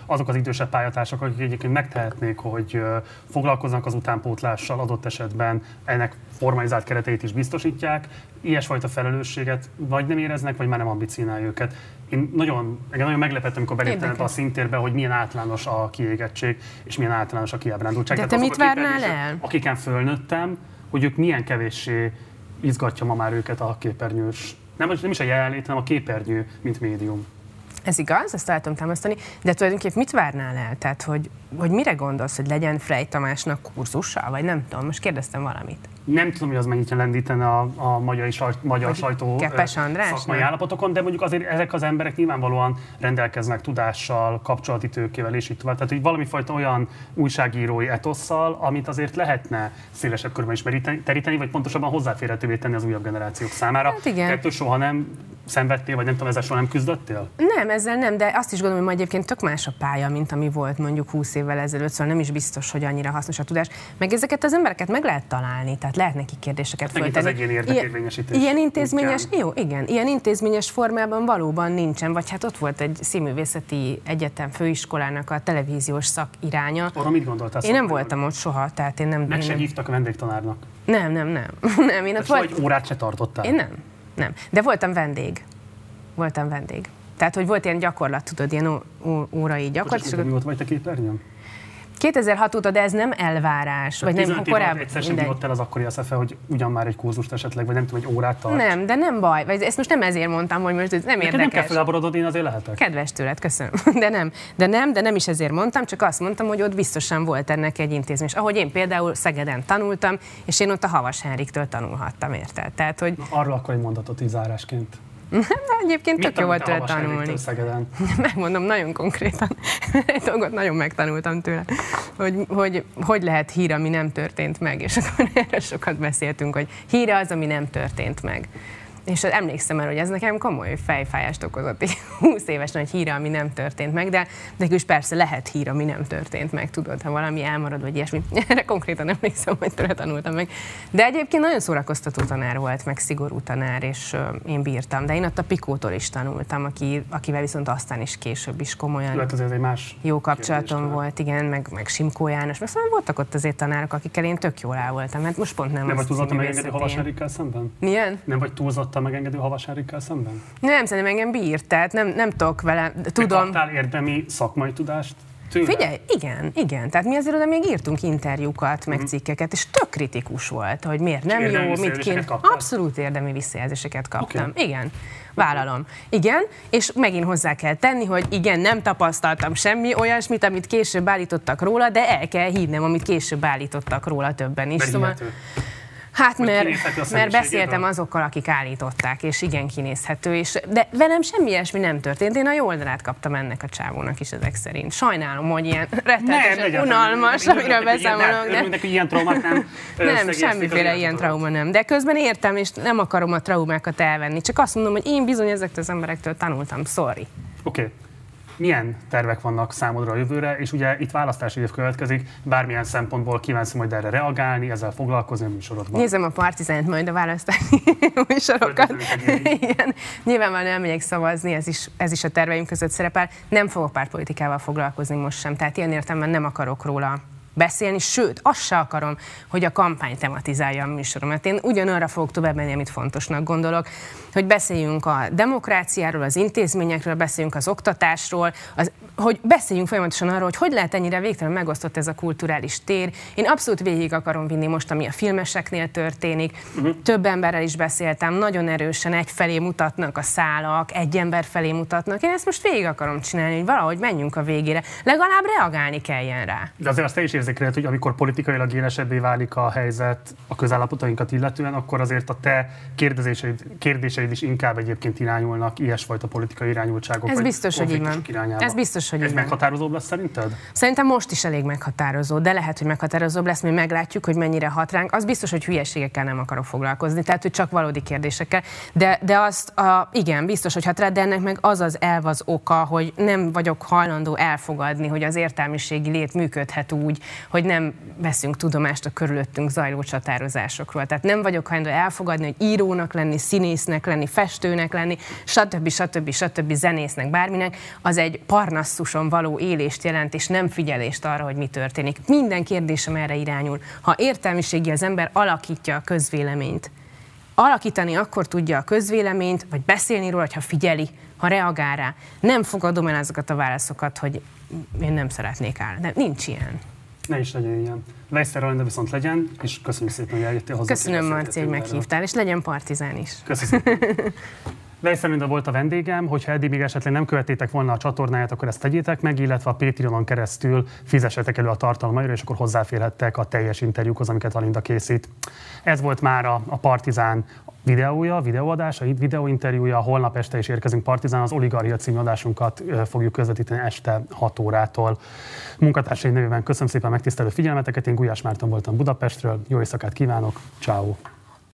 azok az idősebb pályatársak, akik egyébként megtehetnék, hogy foglalkoznak az utánpótlással adott esetben, ennek formalizált kereteit is biztosítják, ilyesfajta felelősséget vagy nem éreznek, vagy már nem ambicionálja őket. Én nagyon, engem nagyon meglepett, amikor beléptem a szintérbe, hogy milyen általános a kiégettség, és milyen általános a kiábrándultság. De te mit várnál el? Akiken fölnőttem, hogy ők milyen kevéssé izgatja ma már őket a képernyős, nem, nem is a jelenlét, hanem a képernyő, mint médium. Ez igaz, ezt el tudom támasztani, de tulajdonképpen mit várnál el? Tehát, hogy, hogy mire gondolsz, hogy legyen Frey Tamásnak kurzusa, vagy nem tudom, most kérdeztem valamit nem tudom, hogy az mennyit jelentítene a, a magyar, sajt, magyar sajtó szakmai állapotokon, de mondjuk azért ezek az emberek nyilvánvalóan rendelkeznek tudással, kapcsolati tőkével és így tovább. Tehát, hogy valami fajta olyan újságírói etosszal, amit azért lehetne szélesebb körben is teríteni, vagy pontosabban hozzáférhetővé tenni az újabb generációk számára. Hát igen. Ettől soha nem szenvedtél, vagy nem tudom, ezzel soha nem küzdöttél? Nem, ezzel nem, de azt is gondolom, hogy ma egyébként tök más a pálya, mint ami volt mondjuk 20 évvel ezelőtt, szóval nem is biztos, hogy annyira hasznos a tudás. Meg ezeket az embereket meg lehet találni, tehát lehet neki kérdéseket hát föltenni. Az egyéni érdekérvényesítés. Ilyen, intézményes, jó, igen, ilyen intézményes formában valóban nincsen, vagy hát ott volt egy színművészeti egyetem főiskolának a televíziós szakiránya. Arra mit gondoltál? Én nem voltam ott soha, tehát én nem... Meg sem hívtak a vendégtanárnak? Nem, nem, nem. nem én ott volt... egy órát se tartottál? Én nem, nem. De voltam vendég. Voltam vendég. Tehát, hogy volt ilyen gyakorlat, tudod, ilyen órai gyakorlat. És mi volt vagy te képernyőn? 2006 óta, de ez nem elvárás. vagy nem, korábban. Egyszer sem el az akkori eszefe, hogy ugyan már egy kurzust esetleg, vagy nem tudom, egy órát tart. Nem, de nem baj. Vagy ezt most nem ezért mondtam, hogy most ez nem érdekes. nem kell felháborodod, én azért lehetek. Kedves tőled, köszönöm. De nem, de nem, de nem is ezért mondtam, csak azt mondtam, hogy ott biztosan volt ennek egy intézmény. És ahogy én például Szegeden tanultam, és én ott a Havas Henriktől tanulhattam, érted? Tehát, hogy... Na, arról akkor egy mondatot így zárásként. De egyébként tök jó volt tőle tanulni. Megmondom nagyon konkrétan. Egy dolgot nagyon megtanultam tőle, hogy, hogy hogy lehet hír, ami nem történt meg. És akkor erre sokat beszéltünk, hogy hír az, ami nem történt meg. És emlékszem el, hogy ez nekem komoly fejfájást okozott egy 20 éves nagy híre, ami nem történt meg, de, de is persze lehet hír, ami nem történt meg, tudod, ha valami elmarad, vagy ilyesmi. Erre konkrétan emlékszem, hogy tőle tanultam meg. De egyébként nagyon szórakoztató tanár volt, meg szigorú tanár, és én bírtam. De én ott a Pikótól is tanultam, aki, akivel viszont aztán is később is komolyan Lehet, ez egy más jó kapcsolatom volt, igen, meg, meg Simkó János. Meg szóval voltak ott azért tanárok, akikkel én tök jól el voltam. Hát most pont nem Nem vagy túlzott megengedő Havas szemben? Milyen? Nem vagy túlzott nyugodtan megengedő Havas Erikkel szemben? Nem, szerintem engem bírt, tehát nem, nem tudok vele, tudom. Te kaptál érdemi szakmai tudást Tőle? Figyelj, igen, igen. Tehát mi azért oda még írtunk interjúkat, meg mm. cikkeket, és tök kritikus volt, hogy miért nem jó, mit kéne. Abszolút érdemi visszajelzéseket kaptam. Okay. Igen, vállalom. Igen, és megint hozzá kell tenni, hogy igen, nem tapasztaltam semmi olyasmit, amit később állítottak róla, de el kell hívnem, amit később állítottak róla többen is. Szóval, Hát mert, mert beszéltem azokkal, akik állították, és igen kinézhető, és, de velem semmi ilyesmi nem történt. Én a jó oldalát kaptam ennek a csávónak is ezek szerint. Sajnálom, hogy ilyen rettenetesen unalmas, amiről beszámolok. De... Ilyen, ilyen traumát nem. nem, semmiféle ilyen trauma nem. De közben értem, és nem akarom a traumákat elvenni. Csak azt mondom, hogy én bizony ezektől az emberektől tanultam. Sorry. Oké. Okay milyen tervek vannak számodra a jövőre, és ugye itt választási év következik, bármilyen szempontból kívánsz majd erre reagálni, ezzel foglalkozni a műsorodban. Nézem a partizánt majd a választási műsorokat. Igen. Nyilvánvalóan nem megyek szavazni, ez is, ez is a terveim között szerepel. Nem fogok pártpolitikával foglalkozni most sem, tehát ilyen értelemben nem akarok róla beszélni, sőt, azt se akarom, hogy a kampány tematizálja a műsoromat. Én ugyanarra fogok tovább menni, amit fontosnak gondolok, hogy beszéljünk a demokráciáról, az intézményekről, beszéljünk az oktatásról, az, hogy beszéljünk folyamatosan arról, hogy hogy lehet ennyire végtelen megosztott ez a kulturális tér. Én abszolút végig akarom vinni most, ami a filmeseknél történik. Uh-huh. Több emberrel is beszéltem, nagyon erősen egyfelé mutatnak a szálak, egy ember felé mutatnak. Én ezt most végig akarom csinálni, hogy valahogy menjünk a végére. Legalább reagálni kelljen rá. De azért azt te is érzékeled, hogy amikor politikailag élesebbé válik a helyzet a közállapotainkat illetően, akkor azért a te kérdezéseid, kérdéseid is inkább egyébként irányulnak ilyesfajta politikai irányultságok. Ez biztos, hogy így van. Irányába. Ez biztos, hogy Ez így meghatározóbb lesz szerinted? Szerintem most is elég meghatározó, de lehet, hogy meghatározóbb lesz, mi meglátjuk, hogy mennyire hat ránk. Az biztos, hogy hülyeségekkel nem akarok foglalkozni, tehát hogy csak valódi kérdésekkel. De, de azt, a, igen, biztos, hogy hat rá, de ennek meg az az elv az oka, hogy nem vagyok hajlandó elfogadni, hogy az értelmiségi lét működhet úgy, hogy nem veszünk tudomást a körülöttünk zajló csatározásokról. Tehát nem vagyok hajlandó elfogadni, hogy írónak lenni, színésznek lenni, festőnek lenni, stb. stb. stb. zenésznek, bárminek, az egy parnaszuson való élést jelent, és nem figyelést arra, hogy mi történik. Minden kérdésem erre irányul. Ha értelmiségi az ember alakítja a közvéleményt, alakítani akkor tudja a közvéleményt, vagy beszélni róla, ha figyeli, ha reagál rá. Nem fogadom el azokat a válaszokat, hogy én nem szeretnék állni. De nincs ilyen. Ne is legyen ilyen. Weisszer de viszont legyen, és köszönjük szépen, hogy eljöttél hozzá. Köszönöm, Marci, hogy meghívtál, és legyen partizán is. Köszönöm. Weiss volt a vendégem, hogyha eddig még esetleg nem követétek volna a csatornáját, akkor ezt tegyétek meg, illetve a Patreonon keresztül fizessetek elő a tartalmaira, és akkor hozzáférhettek a teljes interjúkhoz, amiket Alinda készít. Ez volt már a, a Partizán videója, videóadása, videóinterjúja, holnap este is érkezünk Partizán, az Oligarchia című adásunkat fogjuk közvetíteni este 6 órától. Munkatársai nevében köszönöm szépen megtisztelő figyelmeteket, én Gulyás Márton voltam Budapestről, jó éjszakát kívánok, ciao.